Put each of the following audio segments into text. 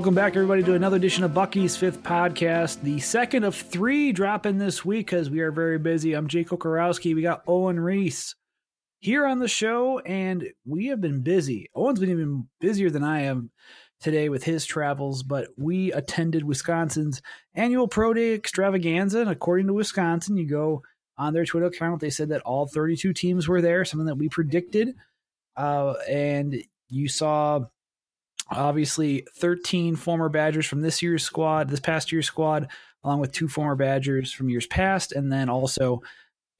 Welcome back, everybody, to another edition of Bucky's Fifth Podcast, the second of three dropping this week because we are very busy. I'm Jake Kocorowski. We got Owen Riese here on the show, and we have been busy. Owen's been even busier than I am today with his travels, but we attended Wisconsin's annual Pro Day extravaganza. And according to Wisconsin, you go on their Twitter account, they said that all 32 teams were there, something that we predicted. Uh, and you saw obviously 13 former Badgers from this year's squad, this past year's squad, along with two former Badgers from years past, and then also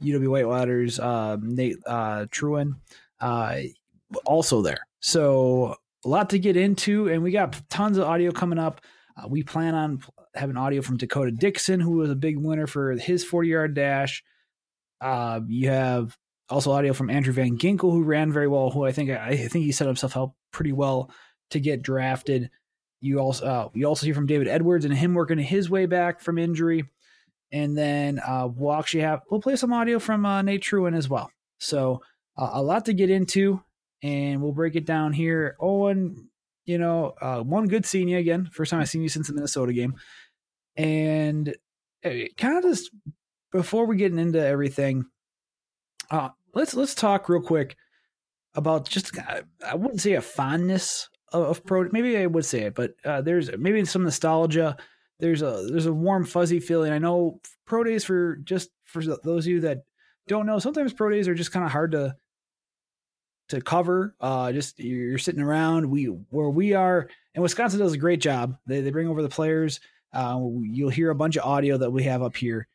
UW Whitewater's uh, Nate uh, Trewyn, uh, also there. So a lot to get into, and we got tons of audio coming up. Uh, we plan on having audio from Dakota Dixon, who was a big winner for his 40 yard dash. Uh, you have also audio from Andrew Van Ginkel, who ran very well. Who I think I think he set himself up pretty well to get drafted. You also uh, you also hear from David Edwards and him working his way back from injury, and then uh, we'll actually have we'll play some audio from uh, Nate Trewyn as well. So uh, a lot to get into, and we'll break it down here. Owen, you know, uh, one good seeing you again. First time I've seen you since the Minnesota game, and uh, kind of just before we get into everything, uh, let's let's talk real quick about just I wouldn't say a fondness of pro. Maybe I would say it, but uh, there's maybe some nostalgia. There's a there's a warm fuzzy feeling. I know pro days for just for those of you that don't know. Sometimes pro days are just kind of hard to to cover. Uh, just you're sitting around. We where we are, and Wisconsin does a great job. They they bring over the players. Uh, you'll hear a bunch of audio that we have up here,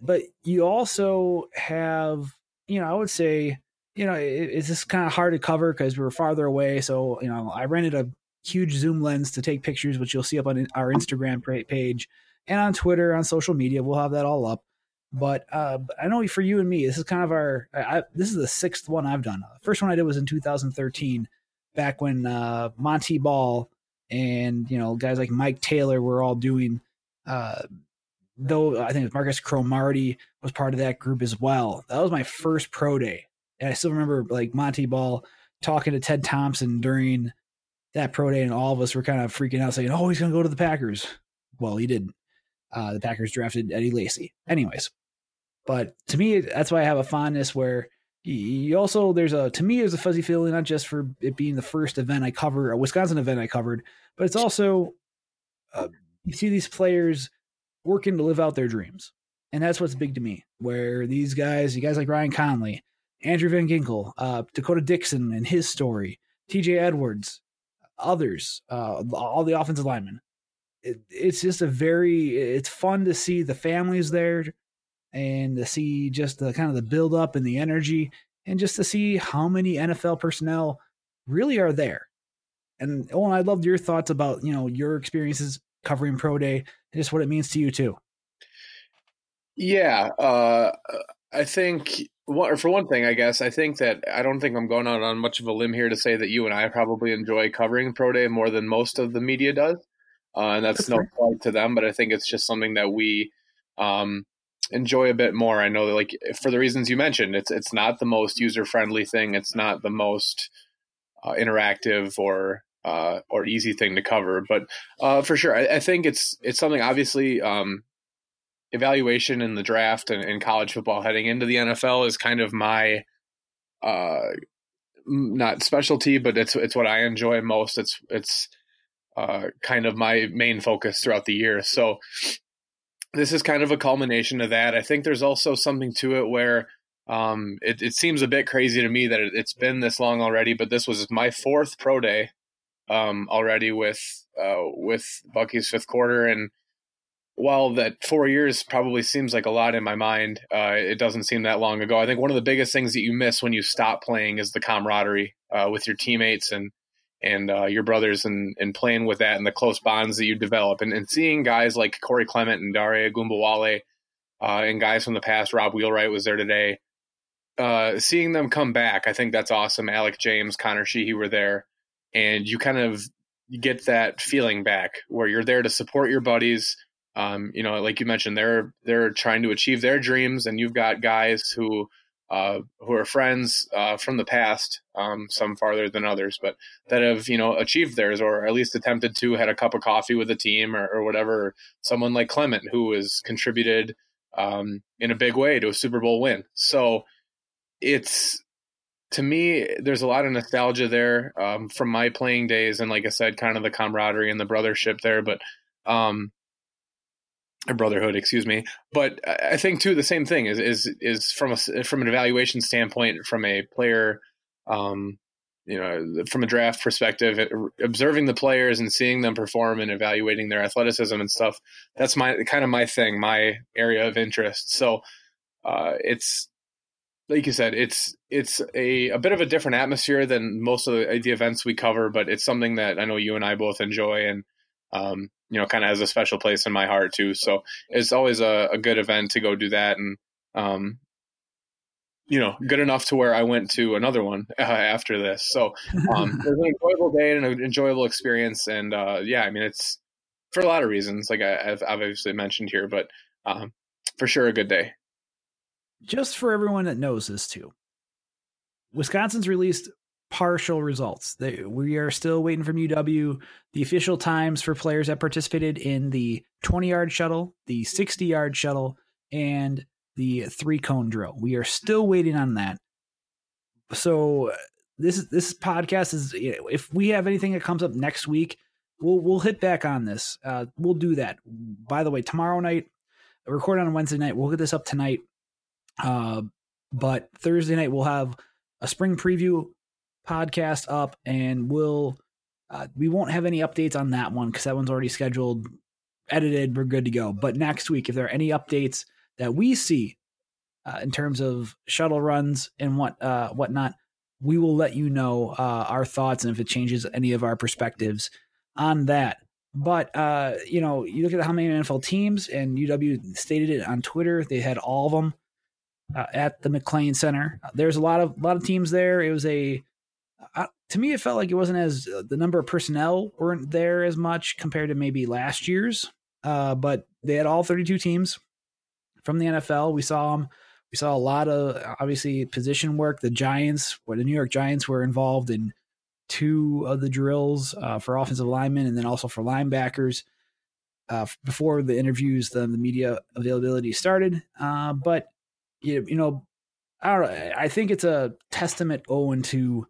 but you also have, you know, I would say you know, it, it's just kind of hard to cover because we were farther away. So, you know, I rented a huge zoom lens to take pictures, which you'll see up on our Instagram page and on Twitter, on social media. We'll have that all up. But uh, I know for you and me, this is kind of our. I, this is the sixth one I've done. The first one I did was in 2013, back when uh, Montee Ball and you know guys like Mike Taylor were all doing. Uh, though I think Marcus Cromartie was part of that group as well. That was my first pro day and I still remember like Montee Ball talking to Ted Thompson during that pro day, and all of us were kind of freaking out, saying, "Oh, he's going to go to the Packers." Well, he didn't. Uh, the Packers drafted Eddie Lacy, anyways. But to me, that's why I have a fondness where you also there's a to me there's a fuzzy feeling not just for it being the first event I cover, a Wisconsin event I covered, but it's also uh, you see these players working to live out their dreams, and that's what's big to me. Where these guys, you guys like Ryan Connelly, Andrew Van Ginkel, uh, Dakota Dixon and his story, TJ Edwards, others, uh, all the offensive linemen. It, it's just a very, it's fun to see the families there and to see just the kind of the build up and the energy and just to see how many NFL personnel really are there. And Owen, I'd love your thoughts about, you know, your experiences covering pro day and just what it means to you too. Yeah. Uh, I think for one thing, I guess I think that I don't think I'm going out on much of a limb here to say that you and I probably enjoy covering pro day more than most of the media does, uh, and that's, no fault to them. But I think it's just something that we um, enjoy a bit more. I know that, like for the reasons you mentioned, it's it's not the most user friendly thing. It's not the most uh, interactive or uh, or easy thing to cover. But uh, for sure, I, I, think it's it's something obviously um, evaluation in the draft and, in college football heading into the NFL is kind of my uh not specialty, but it's it's what I enjoy most. It's it's uh, kind of my main focus throughout the year. So this is kind of a culmination of that. I think there's also something to it where um, it, it seems a bit crazy to me that it, has been this long already, but this was my fourth pro day um, already with uh, with Bucky's fifth quarter, and while that four years probably seems like a lot in my mind, uh, it doesn't seem that long ago. I think one of the biggest things that you miss when you stop playing is the camaraderie uh, with your teammates and and uh, your brothers and and playing with that and the close bonds that you develop and, and seeing guys like Corey Clement and Dare Ogunbowale uh, and guys from the past. Rob Wheelwright was there today. uh, seeing them come back, I think that's awesome. Alec James, Connor Sheehy were there, and you kind of get that feeling back where you're there to support your buddies. Um, you know, like you mentioned, they're they're trying to achieve their dreams, and you've got guys who uh, who are friends uh, from the past, um, some farther than others, but that have you know achieved theirs or at least attempted to, had a cup of coffee with the team or, or whatever. Someone like Clement who has contributed um, in a big way to a Super Bowl win. So it's to me, there's a lot of nostalgia there um, from my playing days, and like I said, kind of the camaraderie and the brothership there. But um, or brotherhood, excuse me. But I think too the same thing is is is from a from an evaluation standpoint, from a player, um, you know, from a draft perspective, observing the players and seeing them perform and evaluating their athleticism and stuff. That's my kind of my thing, my area of interest. So uh, it's like you said, it's it's a, a bit of a different atmosphere than most of the, the events we cover, but it's something that I know you and I both enjoy and um, you know, kind of has a special place in my heart too. So it's always a, a good event to go do that. And, um, you know, good enough to where I went to another one uh, after this. So um, it was an enjoyable day and an enjoyable experience. And uh, yeah, I mean, it's for a lot of reasons, like I, have obviously mentioned here, but um, for sure a good day. Just for everyone that knows this too, Wisconsin's released partial results. They, we are still waiting from UW the official times for players that participated in the 20 yard shuttle, the 60 yard shuttle, and the three cone drill. We are still waiting on that. So this this podcast is if we have anything that comes up next week, we'll we'll hit back on this. Uh, we'll do that. By the way, tomorrow night, record on Wednesday night. We'll get this up tonight. Uh, but Thursday night we'll have a spring preview podcast up, and we'll uh, we won't have any updates on that one because that one's already scheduled, edited. We're good to go. But next week, if there are any updates that we see uh, in terms of shuttle runs and what uh, whatnot, we will let you know uh, our thoughts and if it changes any of our perspectives on that. But uh, you know, you look at how many NFL teams, and UW stated it on Twitter. They had all of them uh, at the McClain Center. There's a lot of a lot of teams there. It was a to me, it felt like it wasn't as uh, the number of personnel weren't there as much compared to maybe last year's. Uh, but they had all 32 teams from the NFL. We saw them. We saw a lot of obviously position work. The Giants, where the New York Giants were involved in two of the drills uh, for offensive linemen and then also for linebackers. Uh, before the interviews, the, the media availability started. Uh, but you, you know, I don't know. I think it's a testament, Owen, to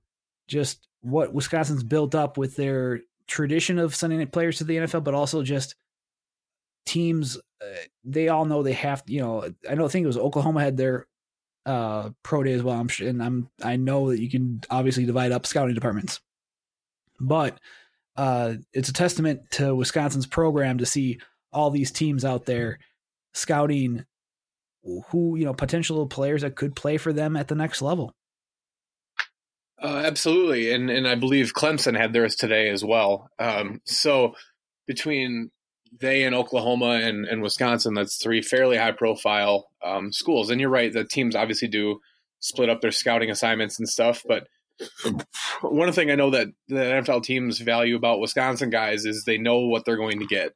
just what Wisconsin's built up with their tradition of sending players to the NFL, but also just teams. Uh, they all know they have. You know, I don't think it was Oklahoma had their uh, pro day as well. I'm sure, and I'm I know that you can obviously divide up scouting departments, but uh, it's a testament to Wisconsin's program to see all these teams out there scouting who you know potential players that could play for them at the next level. Uh, absolutely, and and I believe Clemson had theirs today as well. Um, so between they and Oklahoma and, and Wisconsin, that's three fairly high profile um, schools. And you're right, the teams obviously do split up their scouting assignments and stuff. But one thing I know that the NFL teams value about Wisconsin guys is they know what they're going to get.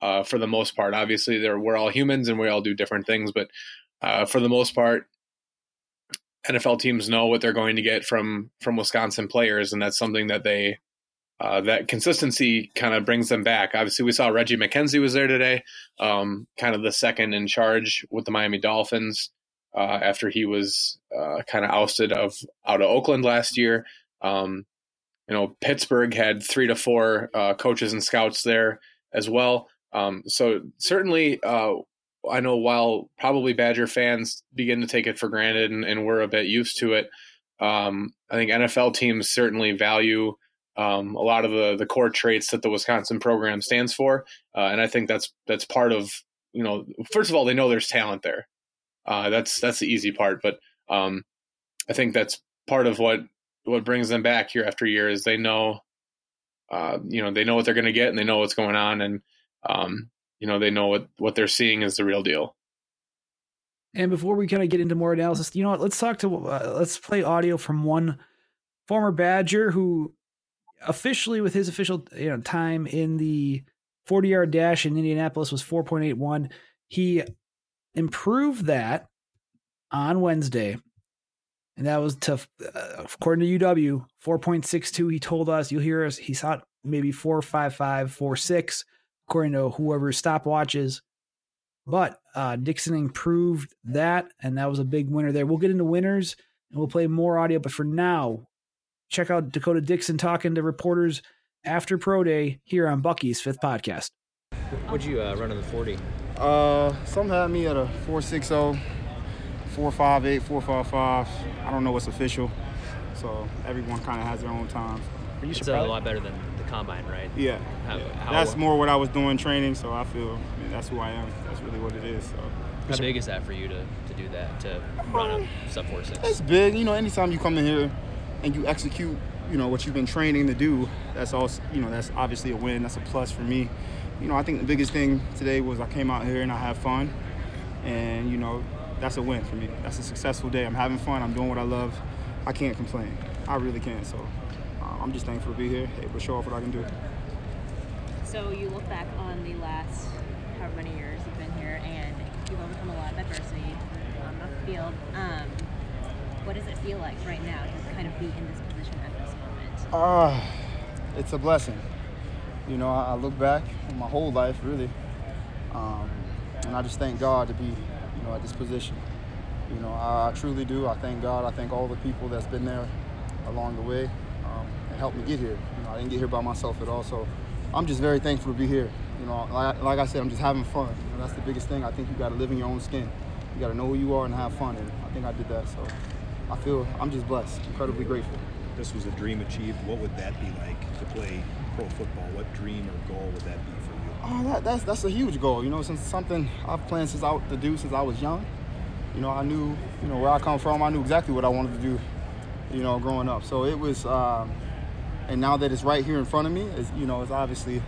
Uh, for the most part, obviously, we're all humans and we all do different things, but uh, for the most part, NFL teams know what they're going to get from from Wisconsin players, and that's something that they uh, that consistency kind of brings them back. Obviously, we saw Reggie McKenzie was there today, um, kind of the second in charge with the Miami Dolphins uh, after he was uh, kind of ousted of out of Oakland last year. Um, you know, Pittsburgh had three to four uh, coaches and scouts there as well. Um, so certainly, uh, I know while probably Badger fans begin to take it for granted and, and we're a bit used to it, um, I think NFL teams certainly value um, a lot of the the core traits that the Wisconsin program stands for, uh, and I think that's that's part of you know first of all they know there's talent there. Uh, that's that's the easy part, but um, I think that's part of what what brings them back year after year is they know uh, you know they know what they're going to get and they know what's going on and um, you know they know what what they're seeing is the real deal And before we kind of get into more analysis, you know what? Let's talk to uh, let's play audio from one former Badger who officially with his official you know time in the 40 yard dash in Indianapolis was 4.81. He improved that on Wednesday. And that was to, uh, according to UW, 4.62. He told us, you'll hear us, he thought maybe 4.55, 4.6, according to whoever stopwatches. But uh, Dixon improved that, and that was a big winner there. We'll get into winners and we'll play more audio. But for now, check out Dakota Dixon talking to reporters after Pro Day here on Bucky's fifth podcast. What'd you uh, run in the 40? Uh, some had me at a 460, 458, 455. I don't know what's official, so everyone kind of has their own time. Are you it's a lot better than the combine, right? Yeah. How, how, that's more what I was doing training, so I feel I mean, that's who I am. That's really what it is. So. How big is that for you to, to do that, to run a sub 46? It's big. You know, anytime you come in here and you execute, you know, what you've been training to do, that's also, you know, that's obviously a win. That's a plus for me. You know, I think the biggest thing today was I came out here and I had fun. And, you know, that's a win for me. That's a successful day. I'm having fun. I'm doing what I love. I can't complain. I really can't. So I'm just thankful to be here, able to show off what I can do. So you look back on the last however many years you've been here, and you've overcome a lot of adversity off the field. Um, what does it feel like right now to kind of be in this position at this moment? Uh, it's a blessing. You know, I, I look back on my whole life, really, um, and I just thank God to be you know, at this position. You know, I, I, truly do. I thank God. I thank all the people that's been there along the way helped me get here. You know, I didn't get here by myself at all. So I'm just very thankful to be here. You know, like, like I said, I'm just having fun. You know, that's the biggest thing. I think you got to live in your own skin. You got to know who you are and have fun. And I think I did that. So I feel I'm just blessed, incredibly grateful. This was a dream achieved. What would that be like to play pro football? What dream or goal would that be for you? Oh, that, that's that's a huge goal. You know, since something I've planned since I to do since I was young. You know, I knew you know where I come from. I knew exactly what I wanted to do. You know, growing up. So it was, um, and now that it's right here in front of me, is you know, it's obviously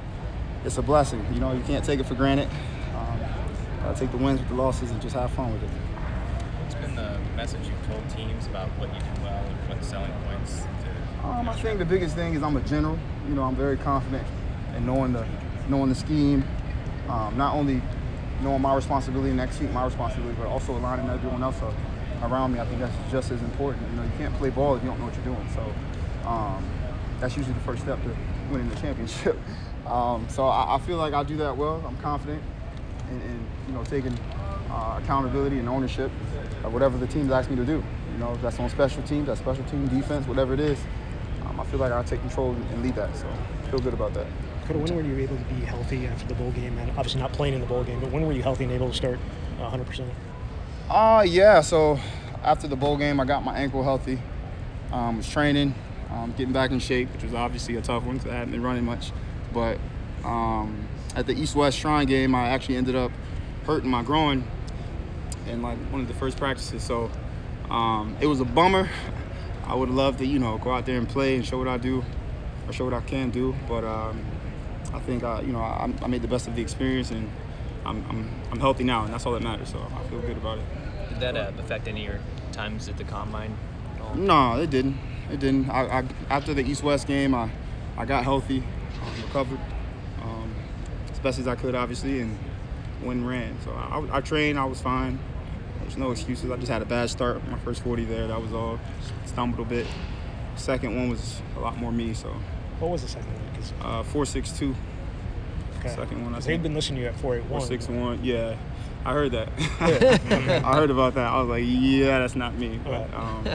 it's a blessing. You know, you can't take it for granted. Um, gotta take the wins with the losses and just have fun with it. What's been the message you've told teams about what you do well and what selling points? To um, I think the biggest thing is I'm a general. You know, I'm very confident in knowing the knowing the scheme, um, not only knowing my responsibility and executing my responsibility, but also aligning everyone else up around me. I think that's just as important. You know, you can't play ball if you don't know what you're doing. So um, that's usually the first step to winning the championship. Um, so I, I, feel like I do that well. I'm confident in, in you know taking uh, accountability and ownership of whatever the teams ask me to do. You know, if that's on special teams, that's special team defense, whatever it is. Um, I feel like I take control and lead that. So I feel good about that. Dakota, when were you able to be healthy after the bowl game? And obviously not playing in the bowl game, but when were you healthy and able to start 100%? Uh, yeah. So after the bowl game, I got my ankle healthy. Um, was training, um, getting back in shape, which was obviously a tough one because I hadn't been running much. But um, at the East-West Shrine game, I actually ended up hurting my groin in like one of the first practices. So um, it was a bummer. I would love to, you know, go out there and play and show what I do or show what I can do. But um, I think I, you know I, I, made the best of the experience and I'm, I'm, I'm healthy now and that's all that matters. So I feel good about it. Did that uh, affect any of your times at the combine? No, it didn't. It didn't. I, I, after the East West game, I I got healthy, um, recovered um, as best as I could, obviously, and went and ran. So I, I trained. I was fine. There's no excuses. I just had a bad start. My first 40 there, that was all. Stumbled a bit. Second one was a lot more me. So what was the second one? Uh, four six two. Okay. Second one. I they've been listening to you at four eight one. Four six one. Yeah, I heard that. I heard about that. I was like, yeah, that's not me. But um,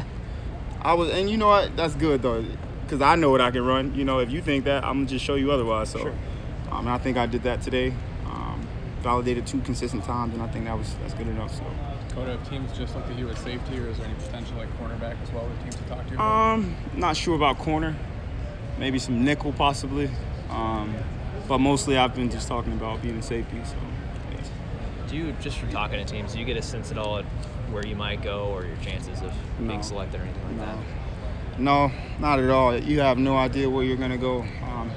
I was, and you know what? That's good though, because I know what I can run. You know, if you think that, I'm gonna just show you otherwise. So, sure. um, and I think I did that today. Um, validated two consistent times, and I think that was that's good enough. So. Coda, have teams just looked at you as safety, or is there any potential like cornerback as well that teams to talk to you about? Um, not sure about corner maybe some nickel possibly. Um, but mostly I've been just talking about being a safety. So. Do you just from talking to teams, do you get a sense at all at where you might go or your chances of no. being selected or anything like no. that? No, not at all. You have no idea where you're gonna go. Um,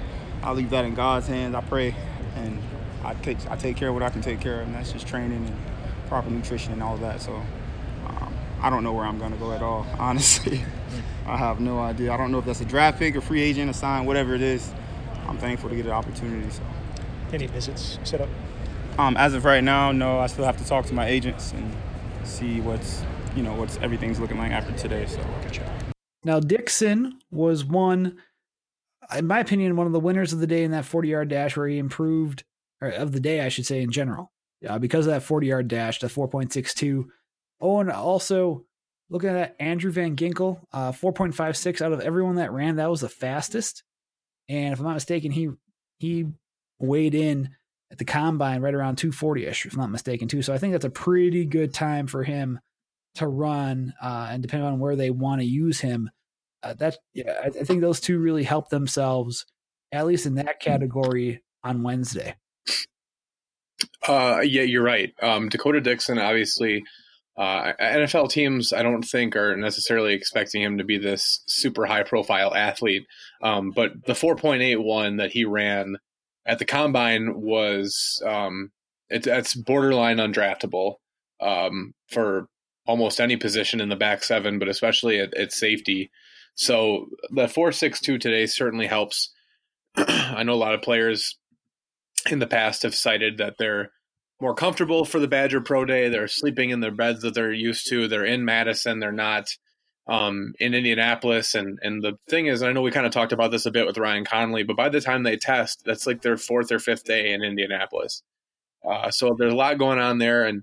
I leave that in God's hands. I pray, and I take I take care of what I can take care of, and that's just training and proper nutrition and all of that. So um, I don't know where I'm going to go at all, honestly. I have no idea. I don't know if that's a draft pick, a free agent, a sign, whatever it is. I'm thankful to get an opportunity. So. Any visits set up? Um, as of right now, no. I still have to talk to my agents and see what's you know what's everything's looking like after today. So. Out now Dixon was one, in my opinion, one of the winners of the day in that 40 yard dash where he improved, or of the day, I should say, in general. Uh, because of that 40 yard dash, the 4.62. Oh, and also looking at that, Andrew Van Ginkel, uh, 4.56 out of everyone that ran, that was the fastest. And if I'm not mistaken, he he weighed in at the combine right around 240ish, if I'm not mistaken, too. So I think that's a pretty good time for him to run. Uh, and depending on where they want to use him, uh, that yeah, I, I think those two really help themselves, at least in that category on Wednesday. Uh, yeah, you're right. Um, Dakota Dixon, obviously, uh, NFL teams, I don't think are necessarily expecting him to be this super high profile athlete. Um, but the 4.81 that he ran at the combine was um, it, it's borderline undraftable um, for almost any position in the back seven, but especially at, at safety. So the 4.62 today certainly helps. I know a lot of players in the past have cited that they're more comfortable for the Badger Pro Day. They're sleeping in their beds that they're used to. They're in Madison. They're not um, in Indianapolis. And and the thing is, I know we kind of talked about this a bit with Ryan Connelly, but by the time they test, that's like their fourth or fifth day in Indianapolis. Uh, so there's a lot going on there, and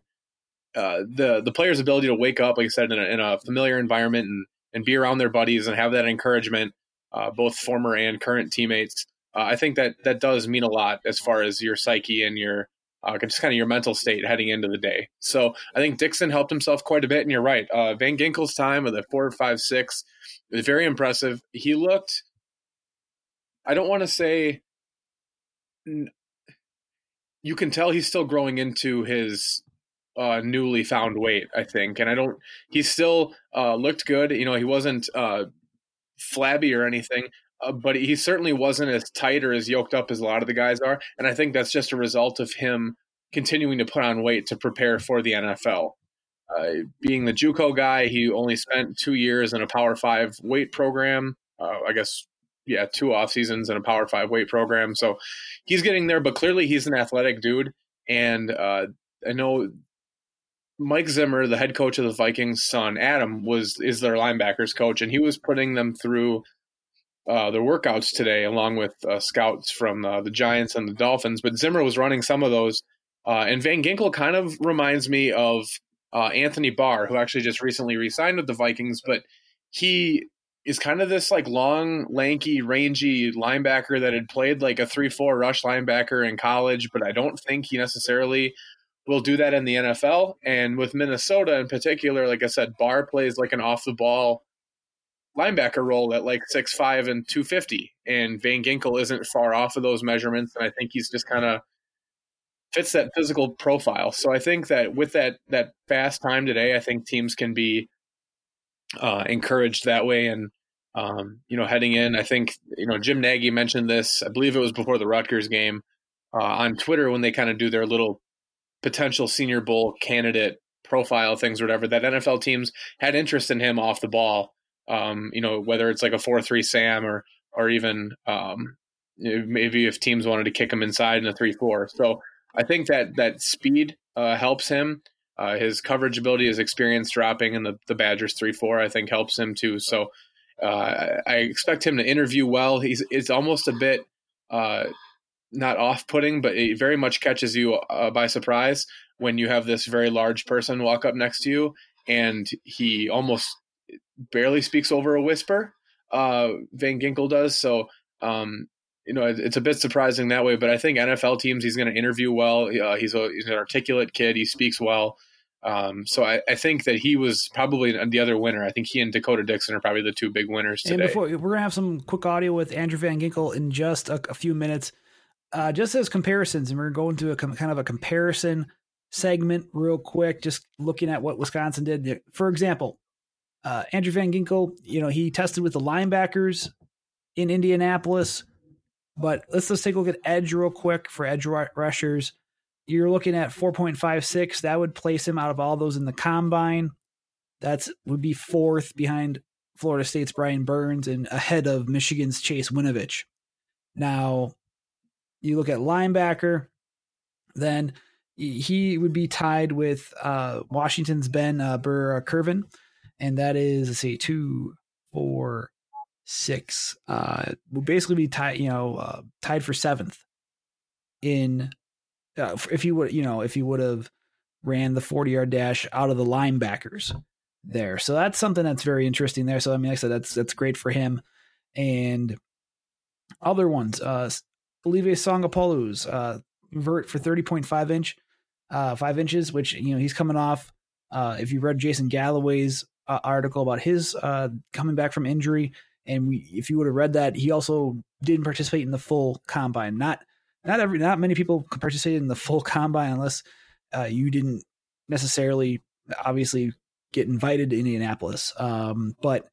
uh, the the player's ability to wake up, like I said, in a, in a familiar environment and and be around their buddies and have that encouragement, uh, both former and current teammates. Uh, I think that that does mean a lot as far as your psyche and your uh, just kind of your mental state heading into the day. So I think Dixon helped himself quite a bit, and you're right. Uh, Van Ginkel's time of the four, five, six was very impressive. He looked. I don't want to say. You can tell he's still growing into his uh, newly found weight, I think, and I don't. He still uh, looked good. You know, he wasn't uh, flabby or anything, uh, but he certainly wasn't as tight or as yoked up as a lot of the guys are. And I think that's just a result of him continuing to put on weight to prepare for the NFL. Uh, being the JUCO guy, he only spent two years in a Power Five weight program. Uh, I guess, yeah, two off seasons in a Power Five weight program. So he's getting there, but clearly he's an athletic dude. And uh, I know Mike Zimmer, the head coach of the Vikings' son Adam, was is their linebackers coach, and he was putting them through uh, their workouts today, along with uh, scouts from uh, the Giants and the Dolphins. But Zimmer was running some of those, uh, and Van Ginkel kind of reminds me of uh, Anthony Barr, who actually just recently re-signed with the Vikings. But he is kind of this like long, lanky, rangy linebacker that had played like a three-four rush linebacker in college, but I don't think he necessarily will do that in the NFL. And with Minnesota in particular, like I said, Barr plays like an off the ball linebacker role at like six five and 250. And Van Ginkel isn't far off of those measurements. And I think he's just kind of fits that physical profile. So I think that with that that fast time today, I think teams can be uh, encouraged that way. And um, you know, heading in, I think you know Jim Nagy mentioned this. I believe it was before the Rutgers game uh, on Twitter when they kind of do their little potential Senior Bowl candidate profile things or whatever. That NFL teams had interest in him off the ball um, you know, whether it's like a four three Sam or or even um, maybe if teams wanted to kick him inside in a three four. So I think that that speed uh, helps him. Uh, his coverage ability, his experience dropping in the, the Badgers three four, I think helps him too. So uh, I expect him to interview well. He's it's almost a bit uh, not off putting, but it very much catches you uh, by surprise when you have this very large person walk up next to you and he almost barely speaks over a whisper. Uh, Van Ginkel does. So, um, you know, it, it's a bit surprising that way. But I think NFL teams, he's going to interview well. Uh, he's a he's an articulate kid. He speaks well. Um, so I, I, think that he was probably the other winner. I think he and Dakota Dixon are probably the two big winners today. And before we're gonna have some quick audio with Andrew Van Ginkel in just a, a few minutes, uh, just as comparisons, and we're going to a kind of a comparison segment real quick, just looking at what Wisconsin did. For example, uh, Andrew Van Ginkel, you know, he tested with the linebackers in Indianapolis. But let's let's take a look at edge real quick for edge rushers. you're looking at 4.56. That would place him out of all those in the combine. That's would be fourth behind Florida State's Brian Burns and ahead of Michigan's Chase Winovich. Now, you look at linebacker, then he would be tied with uh, Washington's Ben uh, Burr Kirven, and that is let's see, two, four, six. Uh, would basically be tied, you know, uh, tied for seventh in uh, if you would, you know, if you would have ran the 40 yard dash out of the linebackers there. So that's something that's very interesting there. So I mean, like I said, that's that's great for him. And other ones, uh, Olive Sagapolu's uh, vert for 30.5 inch, uh, five inches, which you know he's coming off. Uh, if you read Jason Galloway's uh, article about his uh, coming back from injury, and we, if you would have read that, he also didn't participate in the full combine. Not not every not many people participate in the full combine unless uh, you didn't necessarily obviously get invited to Indianapolis. Um, but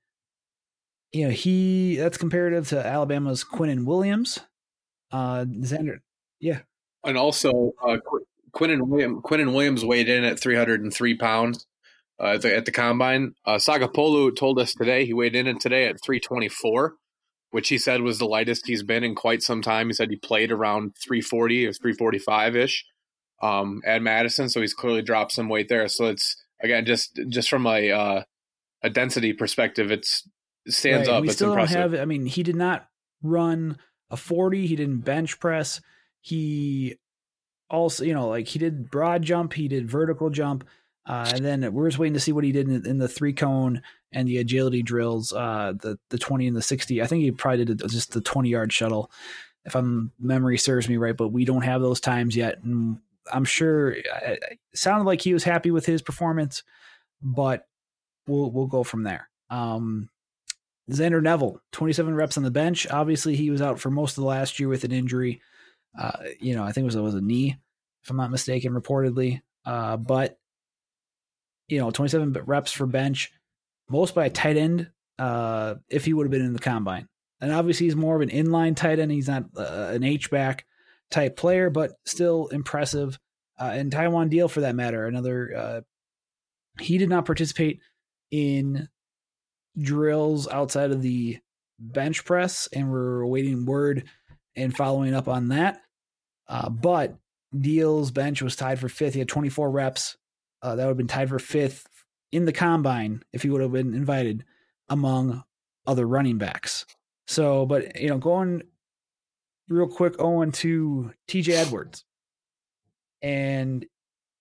you know he that's comparative to Alabama's Quinnen Williams. Uh, Zander, yeah, and also uh, Quinnen Williams, Quinnen Williams weighed in at 303 pounds uh, at, the, at the combine. Uh, Sagapolu told us today he weighed in today at 324 which he said was the lightest he's been in quite some time. He said he played around 340 or 345 ish um, at Madison, so he's clearly dropped some weight there. So it's again just just from a uh, a density perspective, it's it stands right. up. We it's still impressive. don't have. I mean, he did not run a 40. He didn't bench press. He also, you know, like he did broad jump. He did vertical jump. Uh, and then we're just waiting to see what he did in, in the three cone and the agility drills, uh, the the twenty and the sixty. I think he probably did just the twenty yard shuttle, if I'm memory serves me right. But we don't have those times yet, and I'm sure it sounded like he was happy with his performance, but we'll we'll go from there. Um, Zander Neville, 27 reps on the bench. Obviously, he was out for most of the last year with an injury. Uh, you know, I think it was, it was a knee, if I'm not mistaken, reportedly. Uh, but you know, 27 reps for bench, most by a tight end. Uh, if he would have been in the combine, and obviously he's more of an inline tight end. He's not uh, an H back type player, but still impressive. Uh, and Taiwan Deal, for that matter, another. Uh, he did not participate in drills outside of the bench press, and we're awaiting word and following up on that. Uh, but Deal's bench was tied for fifth. He had 24 reps. Uh, that would have been tied for fifth in the combine if he would have been invited among other running backs. So, but you know, going real quick, Owen to TJ Edwards, and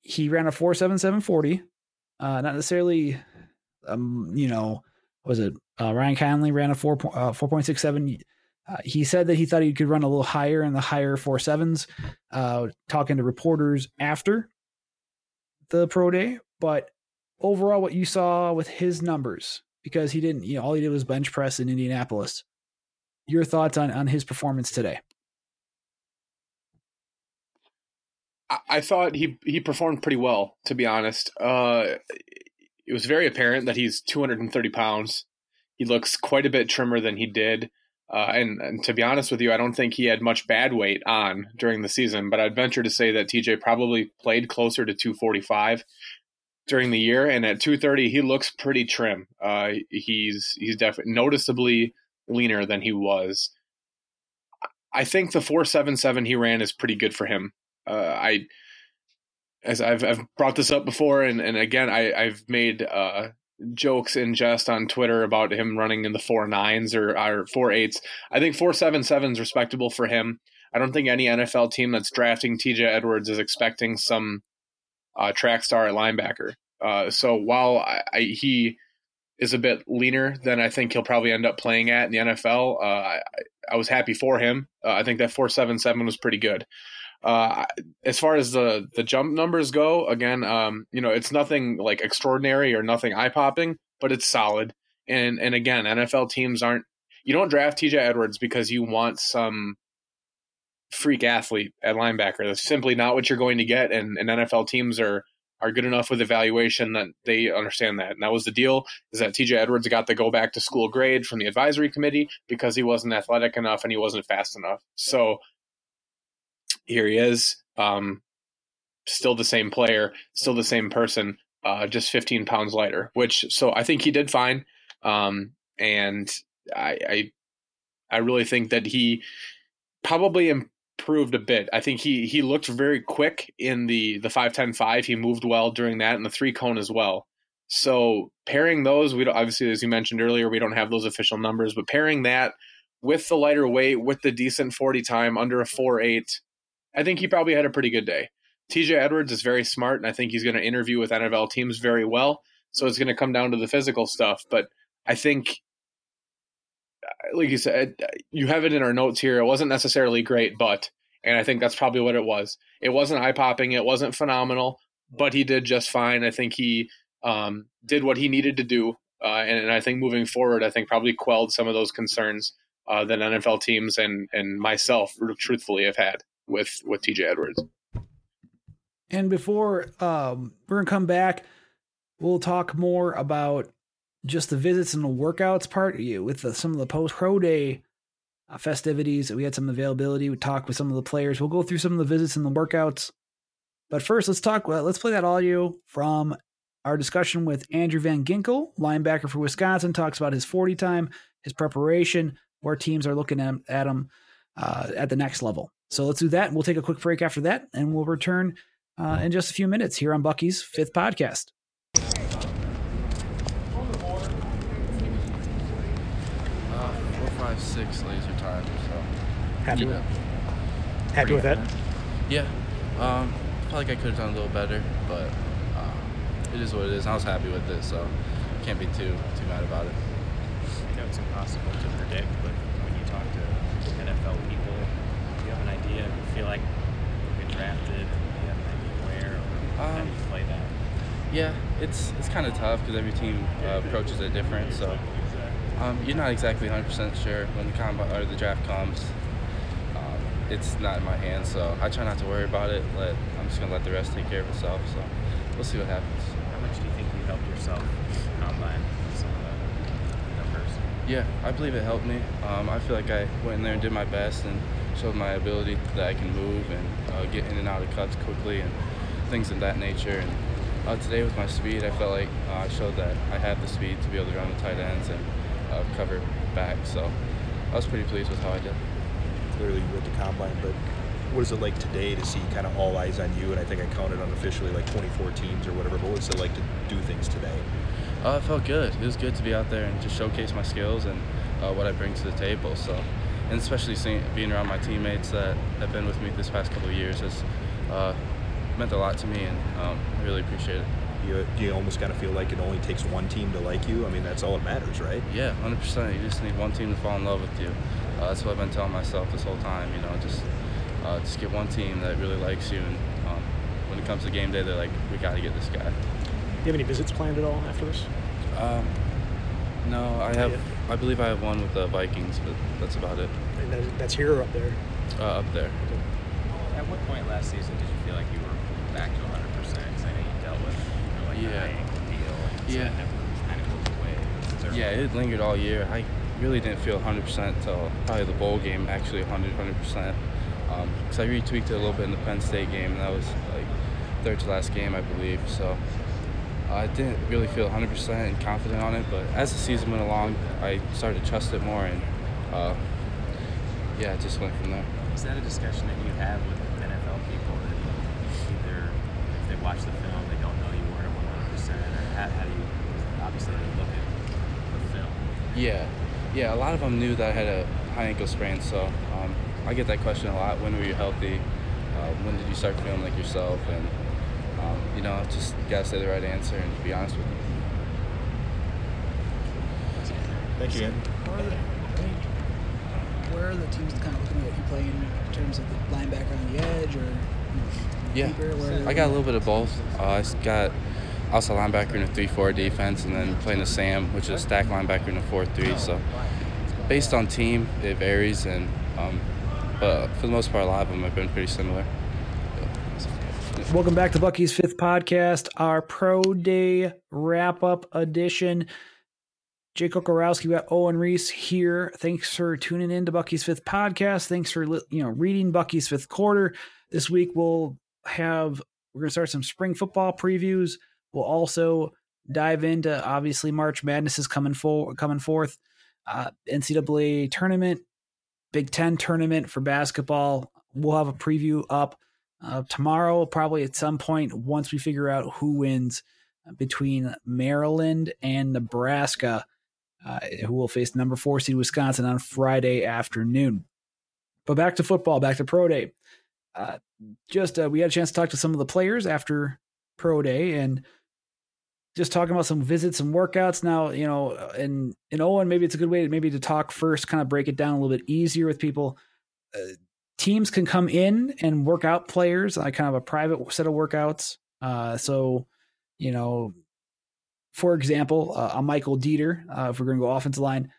he ran a four seven seven forty. Uh, not necessarily, um, you know, was it uh, Ryan Connelly ran a four uh, four point six seven. Uh, he said that he thought he could run a little higher in the higher four sevens. Uh, talking to reporters after the pro day, but overall, what you saw with his numbers, because he didn't, you know, all he did was bench press in Indianapolis. Your thoughts on on his performance today? I thought he he performed pretty well, to be honest. Uh, it was very apparent that he's 230 pounds. He looks quite a bit trimmer than he did. Uh, and, and, to be honest with you, I don't think he had much bad weight on during the season, but I'd venture to say that TJ probably played closer to 245 during the year. And at 230, he looks pretty trim. Uh, he's he's definitely noticeably leaner than he was. I think the 477 he ran is pretty good for him. Uh, I as I've, I've brought this up before, and, and again, I, I've made uh, jokes in jest on Twitter about him running in the four nines or, or four eights. I think four seven seven is respectable for him. I don't think any NFL team that's drafting TJ Edwards is expecting some uh, track star at linebacker. Uh, so while I, I, he is a bit leaner than I think he'll probably end up playing at in the NFL, uh, I, I, was happy for him. Uh, I think that four seven seven was pretty good. Uh, as far as the the jump numbers go, again, um, you know, it's nothing like extraordinary or nothing eye popping, but it's solid. And and again, NFL teams aren't. You don't draft TJ Edwards because you want some freak athlete at linebacker. That's simply not what you're going to get. And, and NFL teams are are good enough with evaluation that they understand that. And that was the deal is that TJ Edwards got the go back to school grade from the advisory committee because he wasn't athletic enough and he wasn't fast enough. So here he is. Um, still the same player, still the same person, uh, just 15 pounds lighter. Which so I think he did fine, um, and I, I I really think that he probably improved a bit. I think he he looked very quick in the the five ten five. He moved well during that and the three cone as well. So pairing those, we don't obviously as you mentioned earlier, we don't have those official numbers, but pairing that with the lighter weight, with the decent forty time under a four eight, I think he probably had a pretty good day. TJ Edwards is very smart, and I think he's going to interview with NFL teams very well. So it's going to come down to the physical stuff. But I think, like you said, you have it in our notes here. It wasn't necessarily great, but, and I think that's probably what it was. It wasn't eye popping. It wasn't phenomenal, but he did just fine. I think he um, did what he needed to do. Uh, and, and, I think moving forward, I think probably quelled some of those concerns uh, that NFL teams and and myself truthfully have had with with TJ Edwards. And before um, we're gonna come back, we'll talk more about just the visits and the workouts part of you with the, some of the post pro day uh, festivities. We had some availability. We talked with some of the players. We'll go through some of the visits and the workouts. But first, let's talk. Well, let's play that audio from our discussion with Andrew Van Ginkel, linebacker for Wisconsin. Talks about his 40 time, his preparation, where teams are looking at, at him uh, at the next level. So let's do that. We'll take a quick break after that, and we'll return uh, in just a few minutes here on Bucky's fifth podcast. Uh, four, five, six laser time. So happy with happy with that. Yeah, um, felt like I could have done a little better, but uh, it is what it is. I was happy with it, so can't be too too mad about it. I know it's impossible to predict, but when you talk to NFL people, do you have an idea? You feel like you get drafted? How do you play that? Yeah, it's it's kind of tough because every team uh, approaches it different. So um, you're not exactly 100% sure when the combine or the draft comes. Um, it's not in my hands, so I try not to worry about it. Let I'm just gonna let the rest take care of itself. So we'll see what happens. How much do you think you helped yourself combine some of the numbers? Yeah, I believe it helped me. Um, I feel like I went in there and did my best and showed my ability that I can move and uh, get in and out of cuts quickly and things of that nature. And uh, today with my speed, I felt like uh, I showed that I had the speed to be able to run the tight ends and uh, cover back. So I was pretty pleased with how I did. Clearly, you at the combine, but what is it like today to see kind of all eyes on you? And I think I counted unofficially like 24 teams or whatever. But what was it like to do things today? Uh, it felt good. It was good to be out there and just showcase my skills and uh, what I bring to the table. So, and especially seeing, being around my teammates that have been with me this past couple of years has uh, meant a lot to me, and um, I really appreciate it. You, you almost kind of feel like it only takes one team to like you. I mean, that's all that matters, right? Yeah, 100%. You just need one team to fall in love with you. Uh, that's what I've been telling myself this whole time. You know, just uh, just get one team that really likes you, and um, when it comes to game day, they're like, we got to get this guy. Do you have any visits planned at all after this? Um, no, I have. I believe I have one with the Vikings, but that's about it. And that's here or up there? Uh, up there. At what point last season did you feel like you were back to 100 percent? Because I know you dealt with you know, like yeah. the ankle deal. yeah. kind of goes away. Yeah, it lingered all year. I really didn't feel 100 percent until probably the bowl game. Actually, 100 100 percent. Because um, I retweaked it a little bit in the Penn State game, and that was like third to last game, I believe. So I didn't really feel 100% confident on it, but as the season went along, I started to trust it more, and uh, yeah, it just went from there. Is that a discussion that you have with NFL people that either if they watch the film, they don't know you weren't 100%, or how, how do you, obviously they look at the film? Yeah, yeah, a lot of them knew that I had a high ankle sprain, so um, I get that question a lot. When were you healthy? Uh, when did you start feeling like yourself? And you know, just gotta say the right answer and be honest with you. Thank you. Where are the, where are the teams kind of looking at you playing in terms of the linebacker on the edge or? Yeah, I got a little bit of both. Uh, I got also linebacker in a 3-4 defense, and then playing a Sam, which is a stack linebacker in a 4-3. So based on team, it varies, and um, but for the most part, a lot of them have been pretty similar. Welcome back to Bucky's fifth podcast, our Pro Day wrap up edition. Jake Kocorowski, we got Owen Riese here. Thanks for tuning in to Bucky's fifth podcast. Thanks for you know reading Bucky's fifth quarter. This week we'll have we're going to start some spring football previews. We'll also dive into obviously March Madness is coming for coming forth. Uh, NCAA tournament, Big Ten tournament for basketball. We'll have a preview up uh, tomorrow, probably at some point once we figure out who wins between Maryland and Nebraska, uh, who will face number four seed Wisconsin on Friday afternoon. But back to football, back to pro day. Uh, just uh, we had a chance to talk to some of the players after pro day and just talking about some visits and workouts now you know and and owen maybe it's a good way to maybe to talk first kind of break it down a little bit easier with people uh, teams can come in and work out players like kind of a private set of workouts. Uh, so you know for example uh, a michael Deiter, uh, if we're going to go offensive line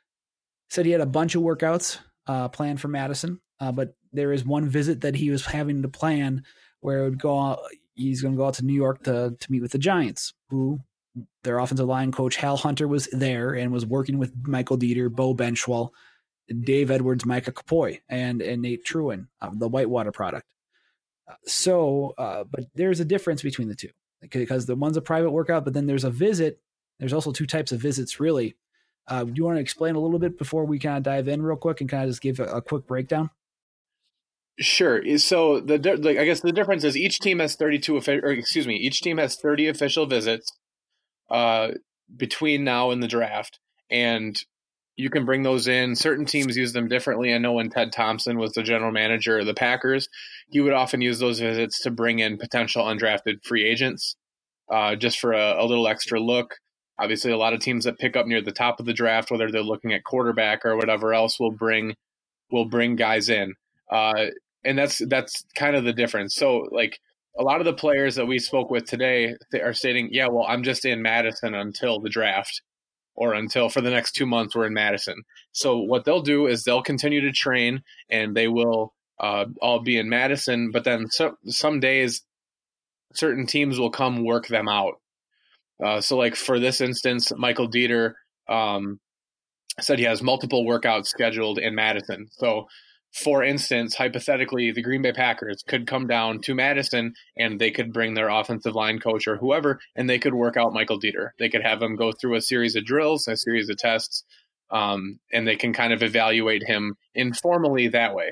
said he had a bunch of workouts uh, planned for madison uh, but there is one visit that he was having to plan where it would go out, he's going to go out to new york to, to meet with the giants who their offensive line coach Hal Hunter was there and was working with Michael Deiter, Bo Benzschawel, Dave Edwards, Micah Kapoi, and and Nate Trewyn, uh, the Whitewater product. Uh, so, uh, but there's a difference between the two because the one's a private workout, but then there's a visit. There's also two types of visits, really. Uh, do you want to explain a little bit before we kind of dive in real quick and kind of just give a, a quick breakdown? Sure. So the like, I guess the difference is each team has 32 or excuse me, each team has 30 official visits between now and the draft, and you can bring those in. Certain teams use them differently. I know when Ted Thompson was the general manager of the Packers, he would often use those visits to bring in potential undrafted free agents, uh, just for a, a, little extra look. Obviously, a lot of teams that pick up near the top of the draft, whether they're looking at quarterback or whatever else, will bring will bring guys in, uh, and that's that's kind of the difference. So, like a lot of the players that we spoke with today are stating, yeah, well, I'm just in Madison until the draft or until for the next two months we're in Madison. So what they'll do is they'll continue to train and they will uh, all be in Madison, but then so, some days certain teams will come work them out. Uh, so like for this instance, Michael Deiter um, said he has multiple workouts scheduled in Madison. So for instance, hypothetically, the Green Bay Packers could come down to Madison and they could bring their offensive line coach or whoever, and they could work out Michael Deiter. They could have him go through a series of drills, a series of tests, um, and they can kind of evaluate him informally that way.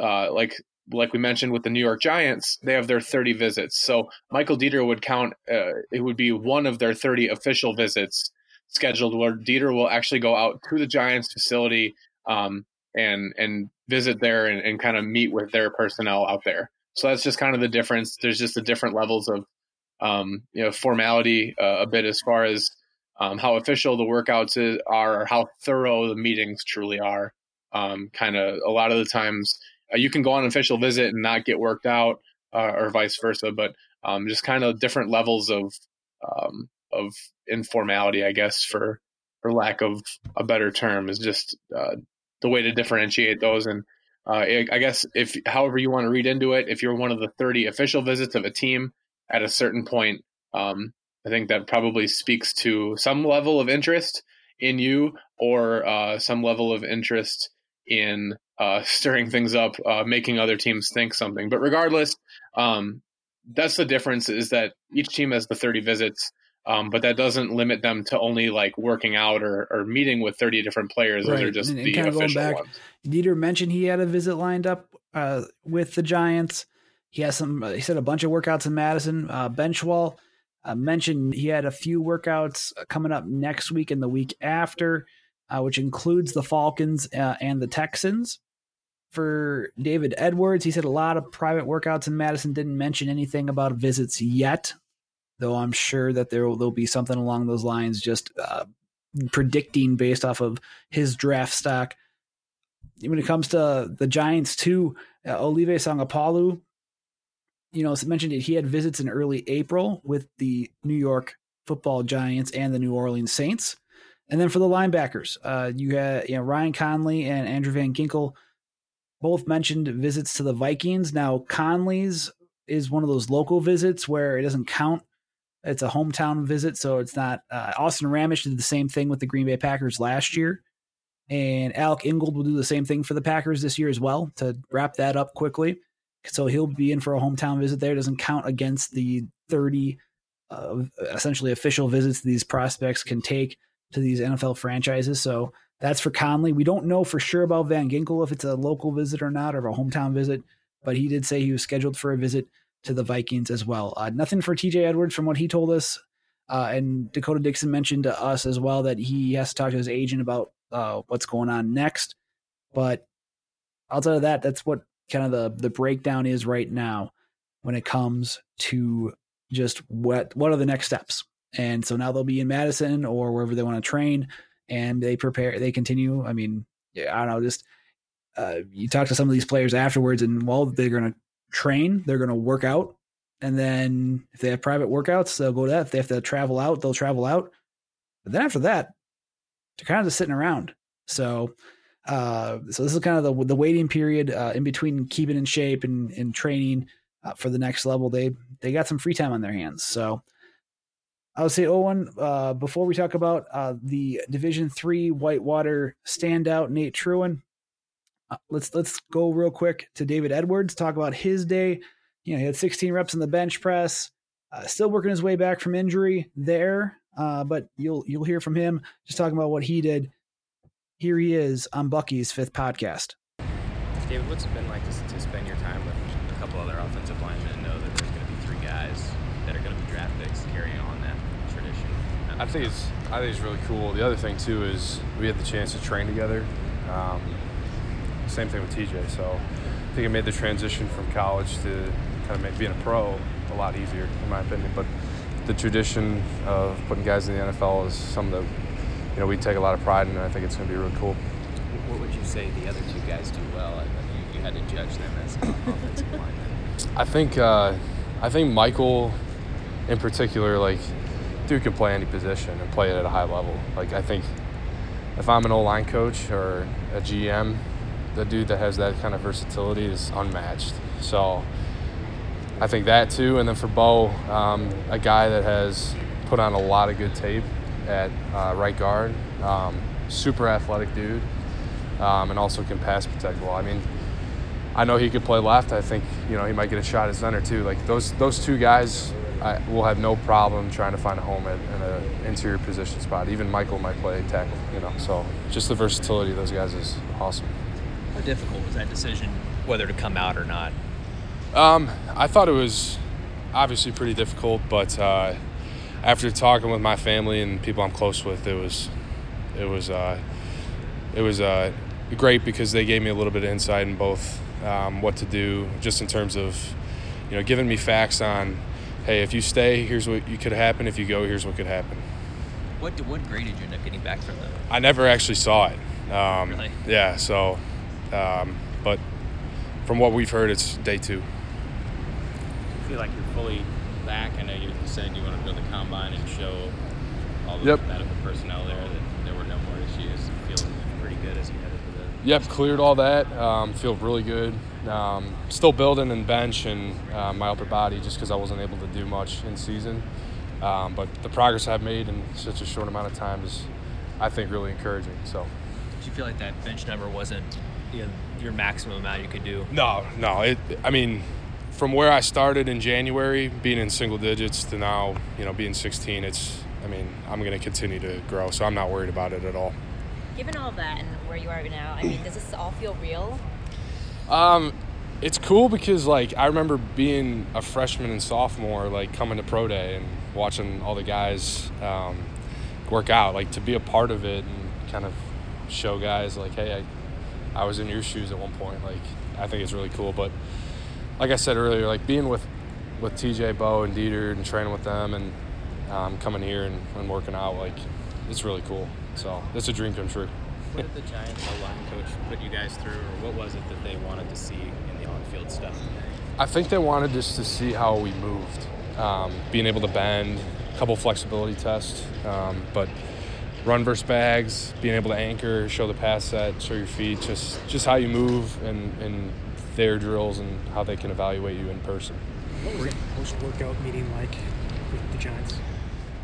Uh, like like we mentioned with the New York Giants, they have their 30 visits. So Michael Deiter would count, uh, it would be one of their 30 official visits scheduled where Deiter will actually go out to the Giants facility um, and and visit there and, and kind of meet with their personnel out there. So that's just kind of the difference. There's just the different levels of um, you know formality uh, a bit as far as um, how official the workouts is, are or how thorough the meetings truly are. Um, kind of a lot of the times uh, you can go on an official visit and not get worked out uh, or vice versa, but um, just kind of different levels of um, of informality, I guess, for for lack of a better term, is just uh, the way to differentiate those. And uh, I guess if however you want to read into it, if you're one of the 30 official visits of a team at a certain point, um, I think that probably speaks to some level of interest in you or uh, some level of interest in uh, stirring things up, uh, making other teams think something. But regardless, um, that's the difference is that each team has the 30 visits. Um, but that doesn't limit them to only like working out or, or meeting with 30 different players. Those are just and, and the kind of official back, ones. Deiter mentioned he had a visit lined up uh, with the Giants. He has some, uh, he said a bunch of workouts in Madison. Uh, Benzschawel uh, mentioned he had a few workouts coming up next week and the week after, uh, which includes the Falcons uh, and the Texans. For David Edwards, he said a lot of private workouts in Madison. Didn't mention anything about visits yet though I'm sure that there will, there'll be something along those lines, just uh, predicting based off of his draft stock. When it comes to the Giants, too, uh, Olive Sagapolu, you know, mentioned it, he had visits in early April with the New York Football Giants and the New Orleans Saints. And then for the linebackers, uh, you had you know Ryan Connelly and Andrew Van Ginkel both mentioned visits to the Vikings. Now Connelly's is one of those local visits where it doesn't count it's a hometown visit, so it's not. Uh, Austin Ramesh did the same thing with the Green Bay Packers last year, and Alec Ingold will do the same thing for the Packers this year as well to wrap that up quickly. So he'll be in for a hometown visit there. Doesn't count against the 30 uh, essentially official visits these prospects can take to these NFL franchises. So that's for Connelly. We don't know for sure about Van Ginkel if it's a local visit or not, or a hometown visit, but he did say he was scheduled for a visit to the Vikings as well. Uh, nothing for TJ Edwards from what he told us. Uh, and Dakota Dixon mentioned to us as well that he has to talk to his agent about uh, what's going on next. But outside of that, that's what kind of the the breakdown is right now when it comes to just what what are the next steps. And so now they'll be in Madison or wherever they want to train, and they prepare. They continue. I mean, yeah, I don't know. Just uh, you talk to some of these players afterwards, and while they're going to train, they're going to work out, and then if they have private workouts, they'll go to that. If they have to travel out, they'll travel out. But then after that, they're kind of just sitting around. So, uh, so this is kind of the the waiting period uh, in between keeping in shape and, and training uh, for the next level. They they got some free time on their hands. So, I would say Owen. Uh, before we talk about uh, the Division Three Whitewater standout Nate Trewyn, uh, let's let's go real quick to David Edwards. Talk about his day. You know, he had 16 reps in the bench press. Uh, still working his way back from injury there, uh, but you'll you'll hear from him just talking about what he did. Here he is on Bucky's fifth podcast. David, what's it been like to, to spend your time with a couple other offensive linemen and know that there's going to be three guys that are going to be draft picks carrying on that tradition? I think it's I think it's really cool. The other thing too is we had the chance to train together. Um, same thing with TJ. So I think it made the transition from college to kind of make, being a pro a lot easier, in my opinion. But the tradition of putting guys in the NFL is something that you know we take a lot of pride in, and I think it's going to be really cool. What would you say the other two guys do well? I mean, you, you had to judge them as offensive linemen. I think uh, I think Michael, in particular, like dude can play any position and play it at a high level. Like I think if I'm an O line coach or a GM, the dude that has that kind of versatility is unmatched. So I think that too. And then for Bo, um, a guy that has put on a lot of good tape at uh, right guard, um, super athletic dude, um, and also can pass protect well. I mean, I know he could play left. I think you know he might get a shot at center too. Like those those two guys, I will have no problem trying to find a home at, in an interior position spot. Even Michael might play tackle. You know, so just the versatility of those guys is awesome. How difficult was that decision, whether to come out or not? Um, I thought it was obviously pretty difficult, but uh, after talking with my family and people I'm close with, it was it was uh, it was uh, great because they gave me a little bit of insight in both um, what to do, just in terms of you know giving me facts on, hey, if you stay, here's what you could happen. If you go, here's what could happen. What what grade did you end up getting back from them? I never actually saw it. Um, Really? Yeah. So, um, but from what we've heard, it's day two. I feel like you're fully back. I know you said you wanted to go to the combine and show all the Yep. medical personnel there that there were no more issues. Feeling pretty good as you headed to the Yep, cleared all that. Um, feel really good. Um, still building and bench and uh, my upper body just because I wasn't able to do much in season. Um, but the progress I've made in such a short amount of time is, I think, really encouraging. So. Did you feel like that bench number wasn't you know, your maximum amount you could do? No, no. It. I mean, from where I started in January, being in single digits to now, you know, being 16, it's. I mean, I'm going to continue to grow, so I'm not worried about it at all. Given all that and where you are now, I mean, does this all feel real? Um, it's cool because like I remember being a freshman and sophomore, like coming to pro day and watching all the guys um, work out. Like to be a part of it and kind of show guys like, hey, I, I was in your shoes at one point. Like I think it's really cool. But like I said earlier, like being with with TJ, Bo, and Deiter and training with them and um, coming here and, and working out, like it's really cool. So it's a dream come true. What did the Giants O-line coach put you guys through, or what was it that they wanted to see in the on-field stuff? I think they wanted just to see how we moved, um, being able to bend, a couple flexibility tests, um, but run versus bags, being able to anchor, show the pass set, show your feet, just just how you move and, and their drills and how they can evaluate you in person. What was that post-workout meeting like with the Giants?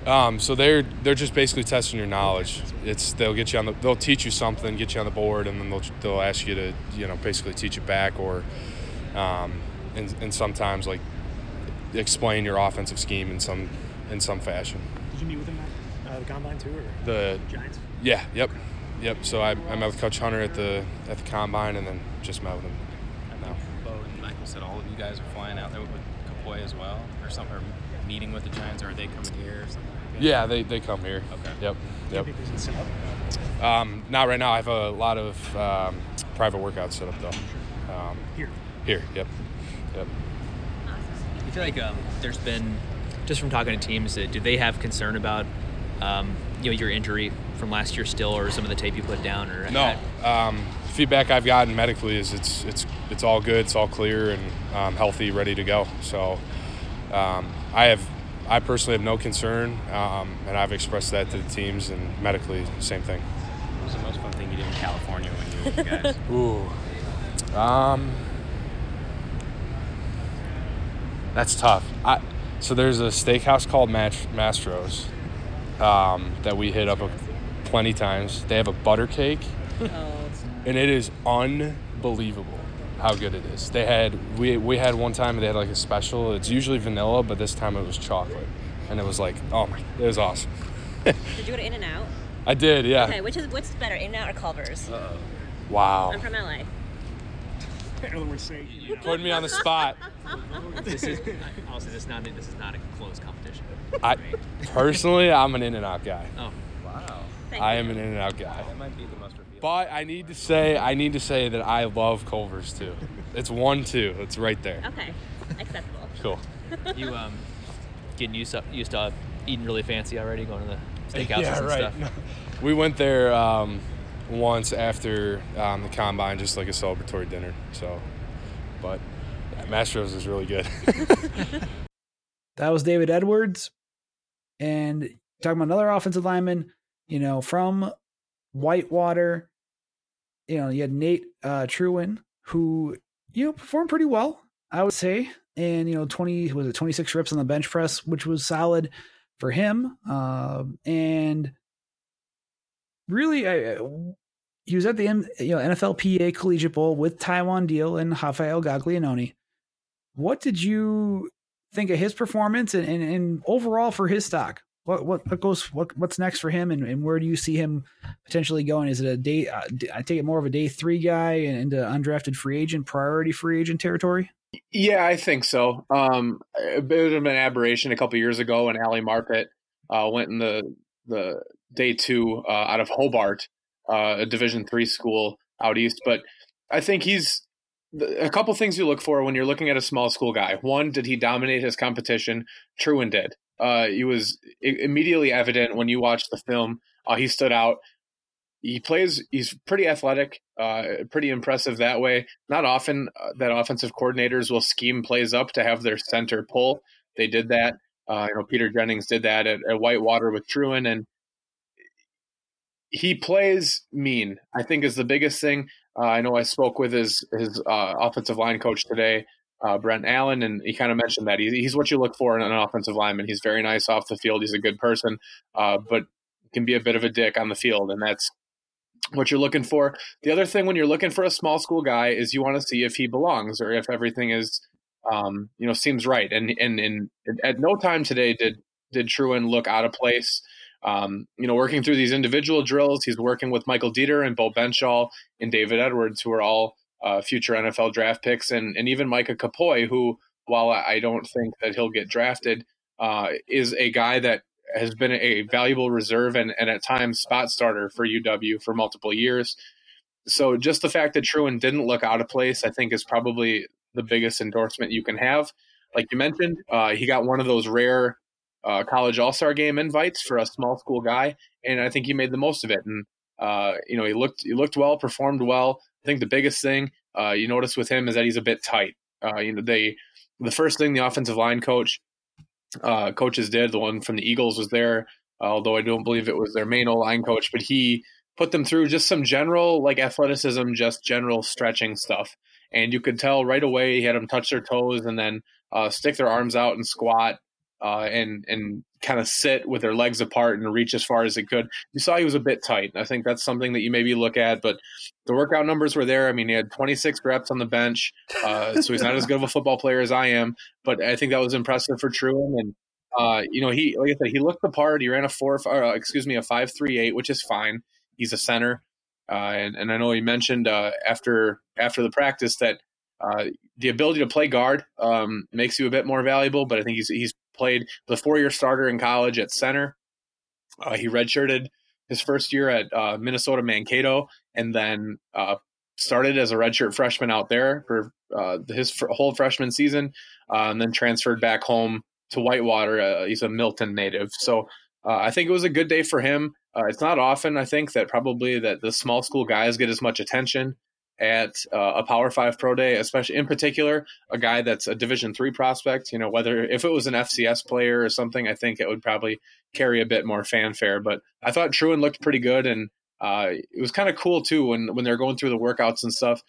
Um, so they're they're just basically testing your knowledge. It's they'll get you on the they'll teach you something, get you on the board, and then they'll they'll ask you to you know basically teach it back or um, and, and sometimes like explain your offensive scheme in some in some fashion. Did you meet with uh, the combine too, or The Giants? yeah, yep, yep. So I, I met with Coach Hunter at the at the combine, and then just met with him. now. Bo and Michael said all of you guys are flying out there with Kapoi as well, or some or meeting with the Giants, or are they coming here or something? like? Yeah, they, they come here. Okay. Yep. Yep. Maybe there's a setup. Um, not right now. I have a lot of um, private workouts set up though. Um, Here. Here. Yep. Yep. You feel like um, there's been, just from talking to teams, uh, do they have concern about, um, you know, your injury from last year still, or some of the tape you put down, or No. Um, feedback I've gotten medically is it's it's it's all good. It's all clear and um, healthy, ready to go. So um, I have I personally have no concern, um, and I've expressed that to the teams and medically same thing. What was the most fun thing you did in California when you were with the guys? Ooh. Um, that's tough. I, so there's a steakhouse called Match, Mastro's um, that we hit up a, plenty times. They have a butter cake, and it is unbelievable how good it is. They had we we had one time they had like a special. It's usually vanilla, but this time it was chocolate, and it was like oh my, it was awesome. Did you go to In and Out? I did, yeah. Okay, which is what's better, In and Out or Culver's? Wow. I'm from LA. In other words, say Putting me on the spot. this is honestly this is not this is not a close competition. I personally, I'm an In-N-Out guy. Oh, wow. I am an In-N-Out guy. That might be the most revealing. But I need to say, I need to say that I love Culver's too. It's one two. It's right there. Okay, acceptable. Cool. you um, getting used to used to eating really fancy already, going to the steakhouses yeah, and right. stuff. We went there um, once after um, the combine, just like a celebratory dinner. So, but yeah, Mastro's is really good. That was David Edwards. And talking about another offensive lineman, you know, from Whitewater, you know, you had Nate uh, Trewyn, who, you know, performed pretty well, I would say. And, you know, 20, was it 26 reps on the bench press, which was solid for him. Um, and really, I, he was at the you know NFLPA Collegiate Bowl with Taiwan Deal and Rafael Gaglianone. What did you think of his performance and, and, and overall for his stock? What what what goes what what's next for him and, and where do you see him potentially going? Is it a day? Uh, I take it more of a day three guy and into undrafted free agent, priority free agent territory. Yeah, I think so. Um, it been an aberration a couple years ago when Ali Marpet uh, went in the the day two uh, out of Hobart, uh, a Division three school out east. But I think he's a couple things you look for when you're looking at a small school guy. One, did he dominate his competition? Trewyn did. Uh, he was immediately evident when you watch the film. Uh, he stood out. He plays. He's pretty athletic, uh, pretty impressive that way. Not often uh, that offensive coordinators will scheme plays up to have their center pull. They did that. Uh, you know, Peter Jennings did that at, at Whitewater with Trewyn, and he plays mean. I think is the biggest thing. Uh, I know I spoke with his his uh, offensive line coach today, uh, Brent Allen, and he kind of mentioned that he, he's what you look for in an offensive lineman. He's very nice off the field. He's a good person, uh, but can be a bit of a dick on the field, and that's what you're looking for. The other thing when you're looking for a small school guy is you want to see if he belongs or if everything is, um, you know, seems right. And and and at no time today did did Trewyn look out of place. Um, you know, working through these individual drills, he's working with Michael Deiter and Bo Benzschawel and David Edwards, who are all uh, future NFL draft picks, and and even Micah Kapoi, who, while I don't think that he'll get drafted, uh, is a guy that has been a valuable reserve and, and at times spot starter for UW for multiple years. So just the fact that Trewyn didn't look out of place, I think, is probably the biggest endorsement you can have. Like you mentioned, uh, he got one of those rare uh, college all star game invites for a small school guy, and I think he made the most of it. And uh, you know, he looked he looked well, performed well. I think the biggest thing uh, you notice with him is that he's a bit tight. Uh, you know, they the first thing the offensive line coach uh, coaches did, the one from the Eagles was there, although I don't believe it was their main O line coach, but he put them through just some general like athleticism, just general stretching stuff. And you could tell right away he had them touch their toes and then uh, stick their arms out and squat. Uh, and and kind of sit with their legs apart and reach as far as it could. You saw he was a bit tight. I think that's something that you maybe look at, but the workout numbers were there. I mean, he had 26 reps on the bench, uh, so he's not as good of a football player as I am, but I think that was impressive for Trewyn. And uh, you know, he like I said, he looked the part. He ran a four, uh, excuse me, a five three eight, which is fine. He's a center, uh, and, and I know he mentioned uh, after after the practice that uh, the ability to play guard um, makes you a bit more valuable. But I think he's he's played the four year starter in college at center. Uh, he redshirted his first year at uh, Minnesota Mankato, and then uh, started as a redshirt freshman out there for uh, his whole freshman season, uh, and then transferred back home to Whitewater. he's a Milton native, so I think it was a good day for him. it's not often, I think, that probably that the small school guys get as much attention at uh, a Power Five Pro Day, especially in particular a guy that's a Division Three prospect. You know, whether if it was an FCS player or something, I think it would probably carry a bit more fanfare. But I thought Trewyn looked pretty good, and uh, it was kind of cool too when when they're going through the workouts and stuff.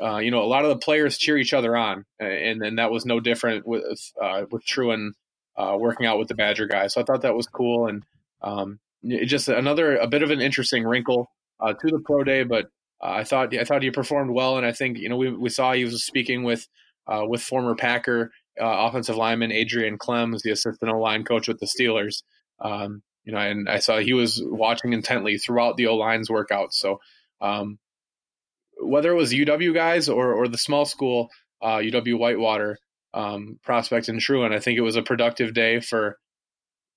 Uh, you know, a lot of the players cheer each other on, and and that was no different with uh, with Trewyn uh, working out with the Badger guys. So I thought that was cool, and um, just another a bit of an interesting wrinkle uh, to the pro day, but uh, I thought I thought he performed well, and I think you know we we saw he was speaking with uh, with former Packer uh, offensive lineman Adrian Klems, the assistant O line coach with the Steelers. Um, you know, and I saw he was watching intently throughout the O line's workout. So um, whether it was UW guys or or the small school UW uh, Whitewater um, prospect and Trewyn, I think it was a productive day for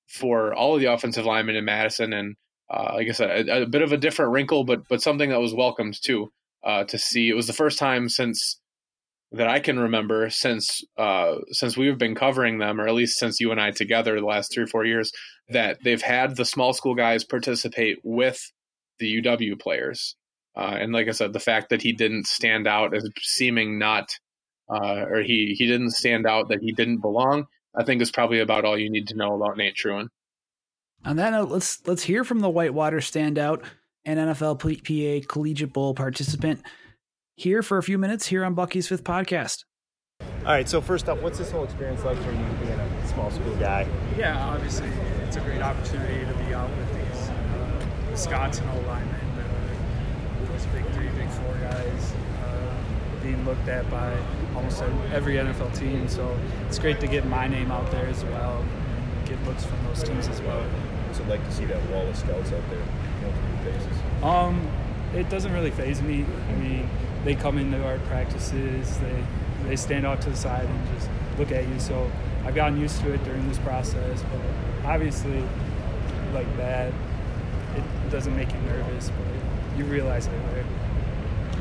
for all of the offensive linemen in Madison and uh, like I said, a, a, bit of a different wrinkle, but but something that was welcomed too. Uh, to see it was the first time since that I can remember since uh, since we've been covering them, or at least since you and I together the last three or four years, that they've had the small school guys participate with the UW players. Uh, and like I said, the fact that he didn't stand out as seeming not, uh, or he he didn't stand out that he didn't belong, I think is probably about all you need to know about Nate Trewyn. On that note, let's let's hear from the Whitewater standout and NFLPA Collegiate Bowl participant here for a few minutes here on Bucky's Fifth Podcast. All right, so first up, what's this whole experience like for you being a small school guy? Yeah, obviously, it's a great opportunity to be out with these uh, Wisconsin O linemen, uh, these big three, big four guys, uh, being looked at by almost every NFL team. So it's great to get my name out there as well and get looks from those teams as well what's it like to see that wall of scouts out there, multiple faces? Um, it doesn't really phase me. I mean, they come into our practices, they they stand off to the side and just look at you. So I've gotten used to it during this process, but obviously, like that, it doesn't make you nervous, but you realize it later.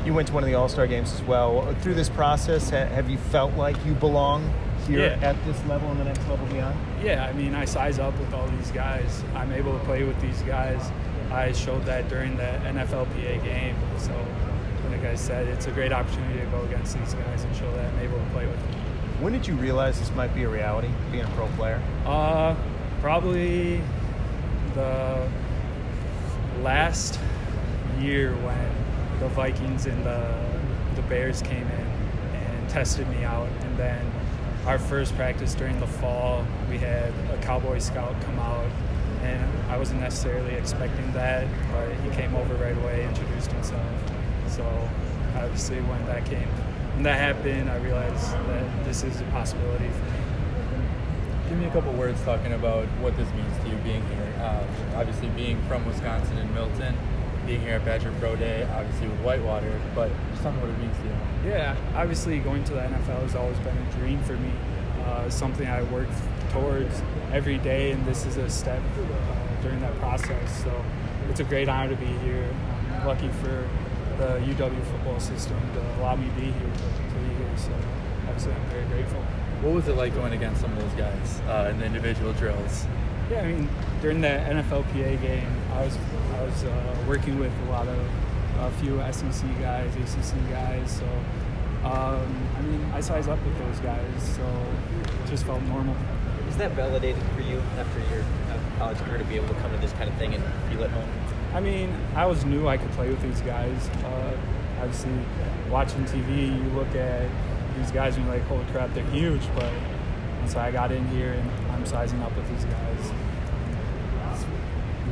You went to one of the All Star games as well. Through this process, have you felt like you belong here yeah. at this level and the next level beyond? Yeah, I mean, I size up with all these guys. I'm able to play with these guys. I showed that during the NFLPA game. So, like I said, it's a great opportunity to go against these guys and show that I'm able to play with them. When did you realize this might be a reality, being a pro player? Uh, probably the last year when the Vikings and the the Bears came in and tested me out, and then our first practice during the fall, we had a Cowboy Scout come out, and I wasn't necessarily expecting that, but he came over right away, introduced himself. So obviously, when that came, when that happened, I realized that this is a possibility for me. Give me a couple words talking about what this means to you being here. Um, obviously, being from Wisconsin and Milton, being here at Badger Pro Day, obviously with Whitewater, but just tell me what it means to you. Yeah, obviously going to the NFL has always been a dream for me. Uh, something I work towards every day, and this is a step uh, during that process. So it's a great honor to be here. I'm lucky for the UW football system to allow me to be here. To be here. So obviously, I'm very grateful. What was it like going against some of those guys uh, in the individual drills? Yeah, I mean, during the NFLPA game, I was I was uh, working with a lot of a few SEC guys, ACC guys. So um, I mean, I size up with those guys, so it just felt normal. Is that validated for you after your uh, college career to be able to come to this kind of thing and feel at home? I mean, I was new. I could play with these guys. Uh, obviously, watching TV, you look at these guys and you're like, holy crap, they're huge. But and so I got in here and I'm I'm sizing up with these guys.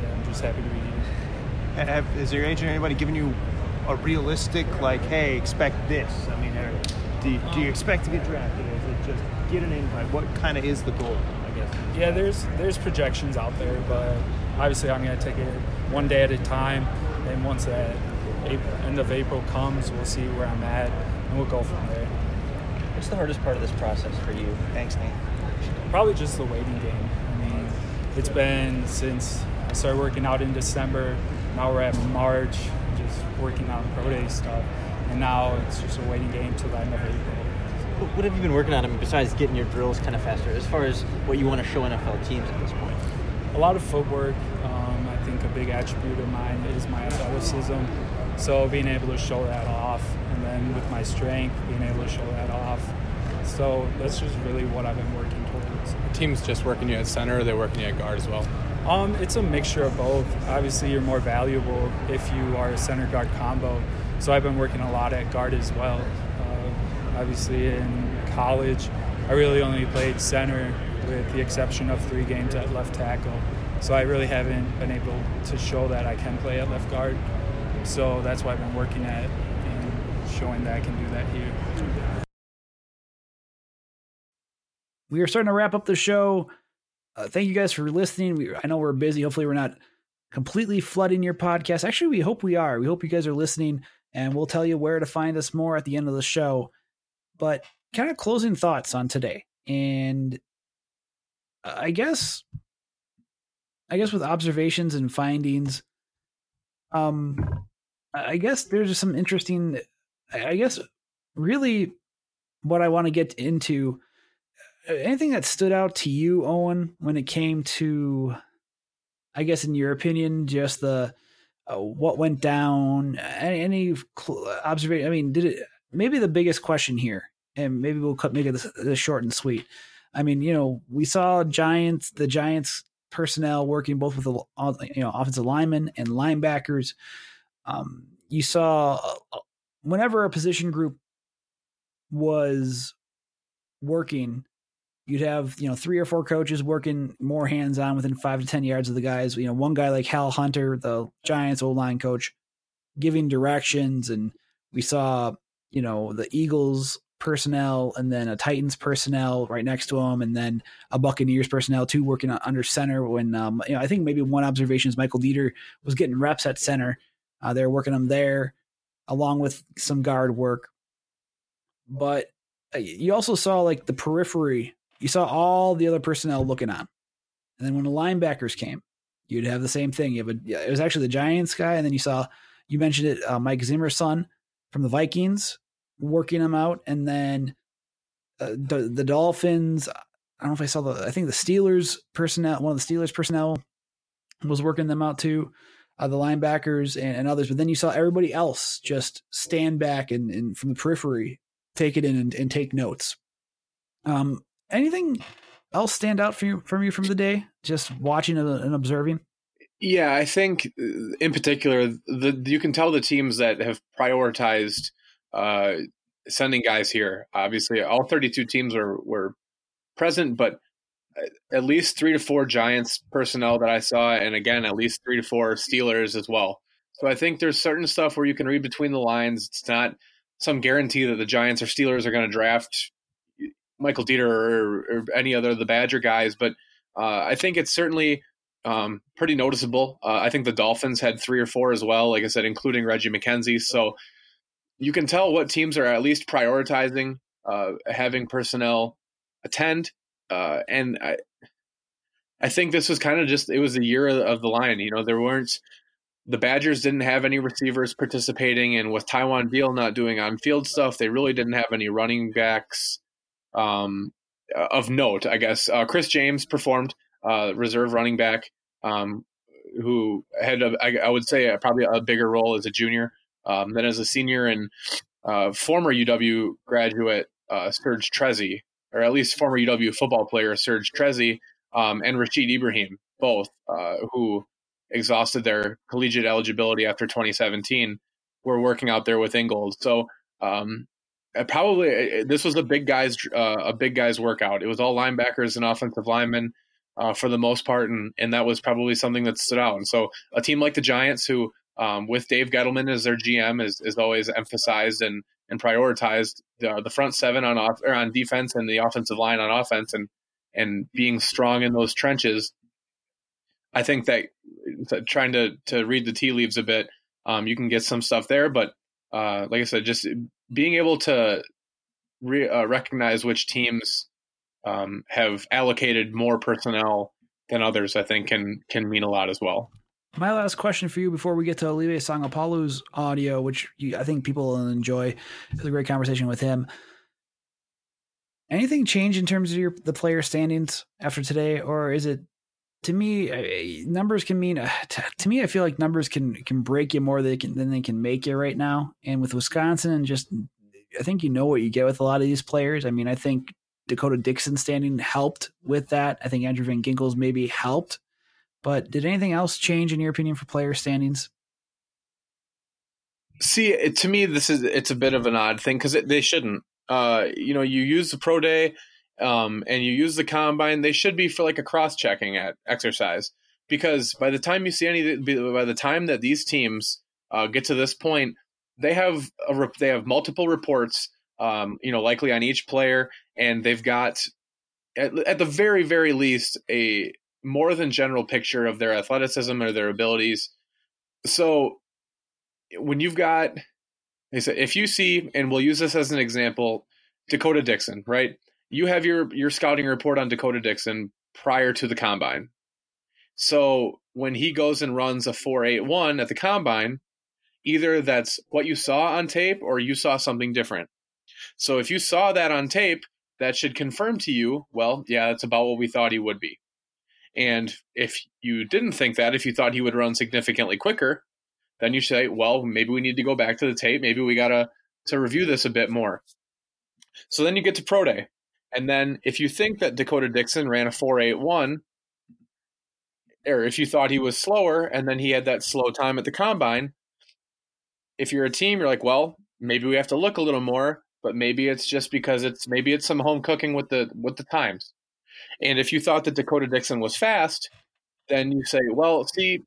Yeah, I'm just happy to be here. Have, is your agent or anybody giving you a realistic, like, hey, expect this? I mean, are, do, you, do you um, expect to get drafted? Or is it just get an invite? What kind of is the goal, I guess? Yeah, there's there's projections out there, but obviously I'm going to take it one day at a time. And once that April, end of April comes, we'll see where I'm at, and we'll go from there. What's the hardest part of this process for you? Thanks, Nate. Probably just the waiting game. I mean, it's been since I started working out in December. Now we're at March, just working on pro day stuff, and now it's just a waiting game till the end of April. What have you been working on? I mean, besides getting your drills kind of faster, as far as what you want to show NFL teams at this point? A lot of footwork. Um, I think a big attribute of mine is my athleticism. So being able to show that off, and then with my strength, being able to show that off. So that's just really what I've been working towards. The team's just working you at center, or they're working you at guard as well. Um, it's a mixture of both. Obviously, you're more valuable if you are a center guard combo. So I've been working a lot at guard as well. Uh, obviously, in college, I really only played center with the exception of three games at left tackle. So I really haven't been able to show that I can play at left guard. So that's why I've been working at and showing that I can do that here. We are starting to wrap up the show. Uh, thank you guys for listening. We, I know we're busy. Hopefully, we're not completely flooding your podcast. Actually, we hope we are. We hope you guys are listening, and we'll tell you where to find us more at the end of the show. But kind of closing thoughts on today, and I guess, I guess with observations and findings, um, I guess there's just some interesting. I guess really, what I want to get into anything that stood out to you, Owen, when it came to, I guess, in your opinion, just the uh, what went down? Any, any observation? I mean, did it? Maybe the biggest question here, and maybe we'll cut make it this, this short and sweet. I mean, you know, we saw Giants, the Giants personnel working both with the you know offensive linemen and linebackers. Um, you saw uh, whenever a position group was working you'd have you know three or four coaches working more hands on within five to ten yards of the guys. You know, one guy like Hal Hunter, the Giants old line coach, giving directions, and we saw you know the Eagles personnel and then a Titans personnel right next to him, and then a Buccaneers personnel too working under center. When um, you know, I think maybe one observation is Michael Deiter was getting reps at center. Uh, they were working him there, along with some guard work. But uh, you also saw like the periphery you saw all the other personnel looking on. And then when the linebackers came, you'd have the same thing. You have a, it was actually the Giants guy, and then you saw, you mentioned it, uh, Mike Zimmer's son from the Vikings working them out, and then uh, the the Dolphins. I don't know if I saw the. I think the Steelers personnel, one of the Steelers personnel, was working them out too. Uh, the linebackers and, and, others, but then you saw everybody else just stand back and, and from the periphery take it in and, and take notes. Um, anything else stand out for you from you from the day? Just watching and observing. Yeah, I think uh, in particular, the you can tell the teams that have prioritized uh, sending guys here. Obviously, all 32 teams were were present, but uh, at least three to four Giants personnel that I saw, and again, at least three to four Steelers as well. So I think there's certain stuff where you can read between the lines. It's not some guarantee that the Giants or Steelers are going to draft Michael Deiter or, or, any other of the Badger guys, but uh, I think it's certainly um, pretty noticeable. Uh, I think the Dolphins had three or four as well, like I said, including Reggie McKenzie. So you can tell what teams are at least prioritizing uh, having personnel attend. Uh, and I, I think this was kind of just it was the year of the lion. You know, there weren't the Badgers didn't have any receivers participating, and with Taiwan Deal not doing on field stuff, they really didn't have any running backs um, of note, I guess. Uh, Chris James performed, uh, reserve running back, um, who had, a, I, I would say, a, probably a bigger role as a junior um, than as a senior, and uh, former UW graduate uh, Serge Trezy, or at least former UW football player Serge Trezy, um, and Rachid Ibrahim, both uh, who exhausted their collegiate eligibility after 2017, were working out there with Ingold. So um, uh, probably uh, this was a big guys uh, a big guys workout. It was all linebackers and offensive linemen uh, for the most part, and and that was probably something that stood out. And so a team like the Giants, who um, with Dave Gettleman as their GM, is is always emphasized and and prioritized the, the front seven on off or on defense and the offensive line on offense, and and being strong in those trenches. I think that trying to to read the tea leaves a bit, um, you can get some stuff there, but uh, like I said, just being able to re- uh, recognize which teams um, have allocated more personnel than others, I think can can mean a lot as well. My last question for you before we get to Olive Sagapolu's audio, which you, I think people will enjoy. Was a great conversation with him. Anything change in terms of your the player standings after today, or is it to me numbers can mean to me I feel like numbers can can break you more than they can than they can make you right now. And with Wisconsin and just I think you know what you get with a lot of these players. I mean, I think Dakota Dixon standing helped with that. I think Andrew Van Ginkels maybe helped. But did anything else change in your opinion for player standings? See, to me, this is it's a bit of an odd thing because they shouldn't. Uh, you know, you use the pro day um, and you use the combine. They should be for like a cross checking at exercise because by the time you see any, by the time that these teams uh, get to this point, they have a, they have multiple reports um, you know, likely on each player, and they've got at, at the very, very least a more than general picture of their athleticism or their abilities. So when you've got, they said, if you see, and we'll use this as an example, Dakota Dixon, right? You have your your scouting report on Dakota Dixon prior to the combine. So when he goes and runs a 481 at the combine, either that's what you saw on tape or you saw something different. So if you saw that on tape, that should confirm to you, well, yeah, that's about what we thought he would be. And if you didn't think that, if you thought he would run significantly quicker, then you say, well, maybe we need to go back to the tape. Maybe we got to to review this a bit more. So then you get to pro day. And then if you think that Dakota Dixon ran a 481, or if you thought he was slower and then he had that slow time at the combine, if you're a team, you're like, well, maybe we have to look a little more but maybe it's just because it's maybe it's some home cooking with the with the times. And if you thought that Dakota Dixon was fast, then you say, well, see,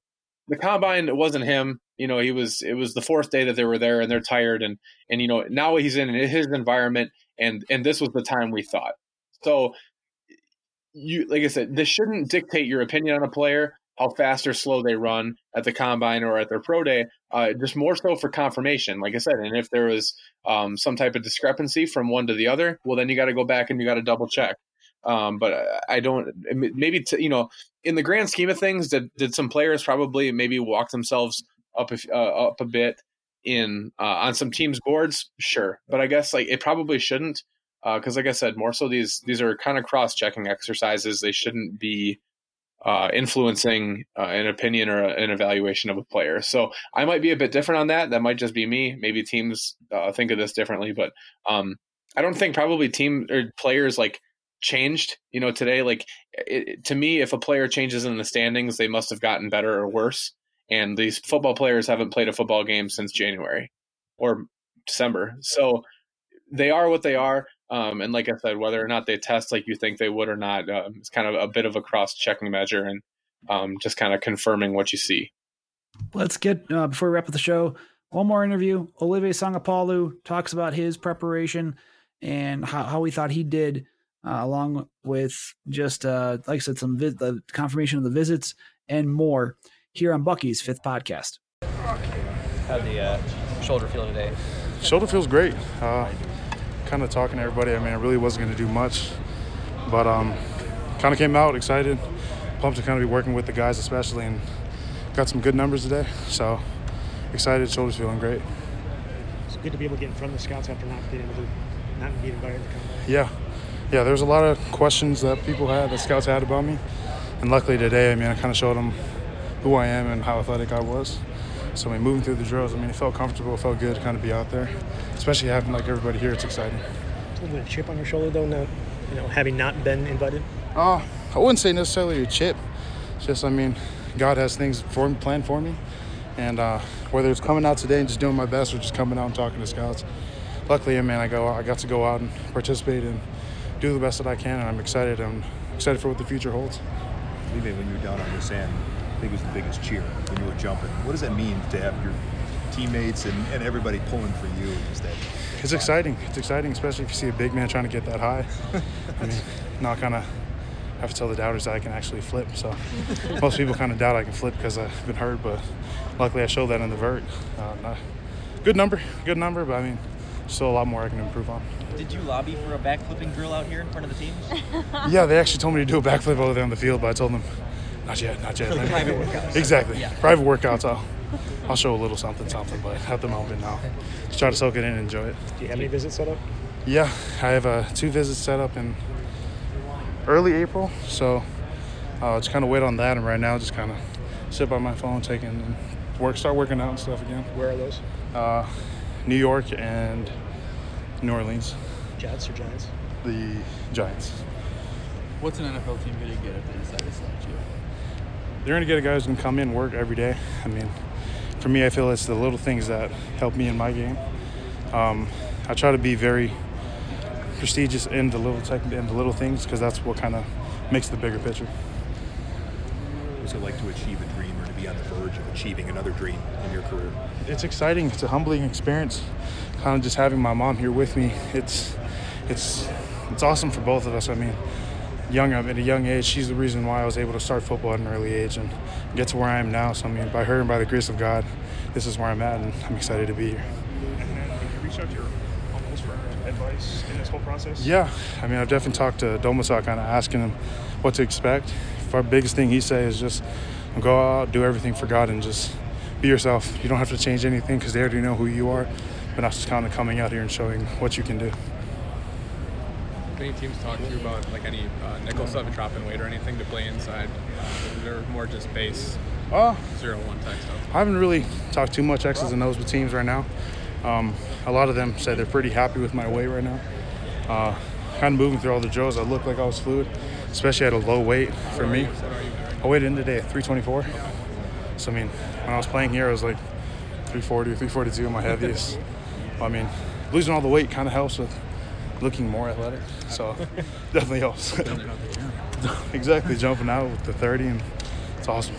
the combine it wasn't him. You know, he was it was the fourth day that they were there and they're tired and and you know now he's in his environment and and this was the time we thought. So you like I said, this shouldn't dictate your opinion on a player how fast or slow they run at the combine or at their pro day, uh, just more so for confirmation, like I said. And if there was um, some type of discrepancy from one to the other, well, then you got to go back and you got to double check. Um, but I don't, maybe, to, you know, in the grand scheme of things, did, did some players probably maybe walk themselves up, uh, up a bit in, uh, on some teams boards? Sure. But I guess like it probably shouldn't. Uh, cause like I said, more so these, these are kind of cross checking exercises. They shouldn't be, uh, influencing uh, an opinion or a, an evaluation of a player. So I might be a bit different on that. That might just be me. Maybe teams uh, think of this differently, but um, I don't think probably team or players like changed. You know, today, like it, to me, if a player changes in the standings, they must have gotten better or worse. And these football players haven't played a football game since January or December. So they are what they are. Um, and like I said, whether or not they test like you think they would or not, um, it's kind of a bit of a cross checking measure and um, just kind of confirming what you see. Let's get, uh, before we wrap up the show, one more interview. Olive Sagapolu talks about his preparation and how, how he thought he did, uh, along with just, uh, like I said, some vi- confirmation of the visits and more here on Bucky's fifth podcast. How the uh, shoulder feel today? Shoulder feels great. Uh, kind of talking to everybody. I mean, I really wasn't going to do much, but um, kind of came out excited, pumped to kind of be working with the guys, especially, and got some good numbers today. So excited, shoulders feeling great. It's good to be able to get in front of the scouts after not being able to not being invited to come. Yeah, yeah. There's a lot of questions that people had, that scouts had about me, and luckily today, I mean, I kind of showed them who I am and how athletic I was. So I mean, moving through the drills, I mean, it felt comfortable, it felt good to kind of be out there, especially having like everybody here. It's exciting. a little bit of chip on your shoulder though, now you know having not been invited. Uh, I wouldn't say necessarily a chip. It's just I mean, God has things for me, planned for me, and uh, whether it's coming out today and just doing my best or just coming out and talking to scouts, luckily, I mean, I go, I got to go out and participate and do the best that I can, and I'm excited. I'm excited for what the future holds. Leave it when you're down on this end, I think it was the biggest cheer when you were jumping. What does that mean to have your teammates and, and everybody pulling for you? Just that. It's exciting. It's exciting, especially if you see a big man trying to get that high. I mean, not kind of have to tell the doubters that I can actually flip. So most people kind of doubt I can flip because I've been hurt, but luckily I showed that in the vert. Uh, not, good number, good number, but I mean, still a lot more I can improve on. Did you lobby for a backflipping drill out here in front of the teams? yeah, they actually told me to do a backflip over there on the field, but I told them, not yet, not yet. Private workouts. Exactly. Yeah. Private workouts. I'll, I'll show a little something, something, but at the moment, now, just try to soak it in and enjoy it. Do you have any visits set up? Yeah, I have uh, two visits set up in early April, so uh, just kind of wait on that. And right now, just kind of sit by my phone, taking and work, start working out and stuff again. Where are those? Uh, New York and New Orleans. Jets or Giants? The Giants. What's an NFL team going to get if they decide to select you? They're gonna get a guy who's gonna come in and work every day. I mean, for me, I feel it's the little things that help me in my game. Um, I try to be very prestigious in the little tech in the little things because that's what kind of makes the bigger picture. What's it like to achieve a dream or to be on the verge of achieving another dream in your career? It's exciting. It's a humbling experience. Kind of just having my mom here with me. It's it's it's awesome for both of us. I mean, young at a young age, she's the reason why I was able to start football at an early age and get to where I am now. So I mean, by her and by the grace of God, this is where I'm at, and I'm excited to be here. And then have you reached out to your uncles for advice in this whole process? Yeah, I mean, I've definitely talked to Domasak, kind of asking him what to expect. Our biggest thing he says is just go out, do everything for God, and just be yourself. You don't have to change anything because they already know who you are. But not just kind of coming out here and showing what you can do. Any teams talk to you about like any uh, nickel sub dropping weight or anything to play inside? Uh, they're more just base Uh, zero one type stuff. I haven't really talked too much X's and O's with teams right now. Um, a lot of them said they're pretty happy with my weight right now. Uh, kind of moving through all the drills, I looked like I was fluid, especially at a low weight for me. I weighed in today at 324. So, I mean, when I was playing here, I was like 340 or 342 my heaviest. I mean, losing all the weight kind of helps with looking more athletic. So, definitely helps. exactly, jumping out with the 30, and it's awesome.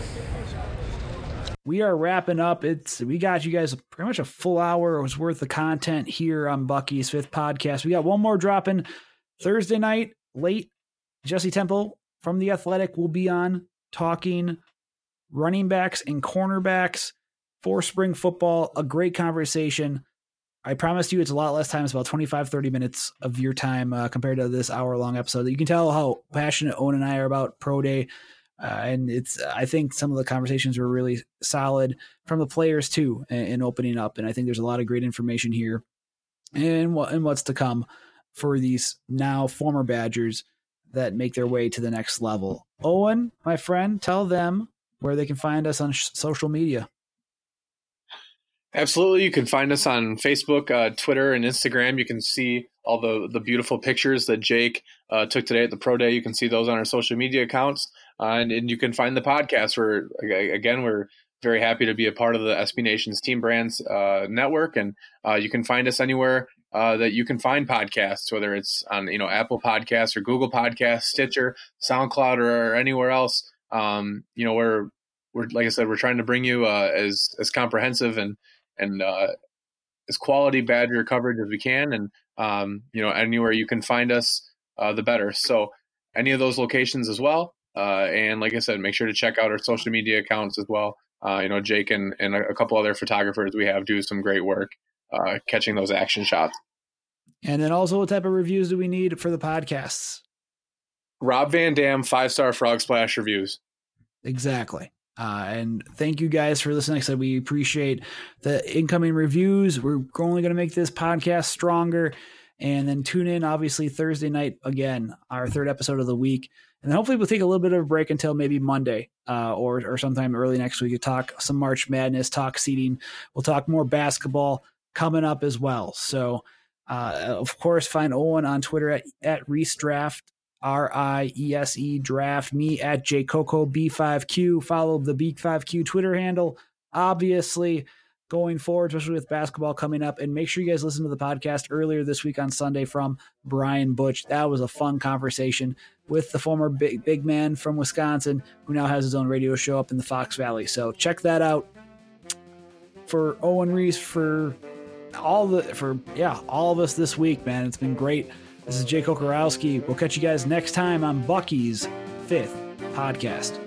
we are wrapping up. It's we got you guys pretty much a full hour was worth of content here on Bucky's fifth podcast. We got one more dropping Thursday night late. Jesse Temple from the Athletic will be on talking running backs and cornerbacks for spring football. A great conversation. I promised you it's a lot less time. It's about 25, 30 minutes of your time uh, compared to this hour long episode. You can tell how passionate Owen and I are about Pro Day. Uh, and it's, I think some of the conversations were really solid from the players too, and opening up. And I think there's a lot of great information here and what, and what's to come for these now former Badgers that make their way to the next level. Owen, my friend, tell them where they can find us on sh- social media. Absolutely. You can find us on Facebook, uh, Twitter, and Instagram. You can see all the, the beautiful pictures that Jake uh, took today at the Pro Day. You can see those on our social media accounts. Uh, and, and you can find the podcast where, again, we're very happy to be a part of the SB Nation's Team Brands uh, network. And uh, you can find us anywhere uh, that you can find podcasts, whether it's on you know Apple Podcasts or Google Podcasts, Stitcher, SoundCloud, or, or anywhere else. Um, you know, we're we're like I said, we're trying to bring you as as comprehensive and and uh, as quality Badger coverage as we can, and um, you know anywhere you can find us, uh, the better. So any of those locations as well, uh, and like I said, make sure to check out our social media accounts as well. Uh, you know, Jake and, and a couple other photographers we have do some great work uh, catching those action shots. And then also, what type of reviews do we need for the podcasts? Rob Van Dam, five star frog splash reviews. Exactly. Uh, and thank you guys for listening. Like I said, we appreciate the incoming reviews. We're only going to make this podcast stronger. And then tune in, obviously, Thursday night again, our third episode of the week. And then hopefully we'll take a little bit of a break until maybe Monday uh, or or sometime early next week to talk some March Madness, talk seeding. We'll talk more basketball coming up as well. So, uh, of course, find Owen on Twitter at, at Riese Draft, R I E S E Draft, me at JCoco B5Q. Follow the B5Q Twitter handle, obviously. going forward, especially with basketball coming up. And make sure you guys listen to the podcast earlier this week on Sunday from Brian Butch. That was a fun conversation with the former big, big man from Wisconsin who now has his own radio show up in the Fox Valley. So check that out. For Owen Riese, for all the for yeah, all of us this week, man. It's been great. This is Jake Kocorowski. We'll catch you guys next time on Bucky's fifth podcast.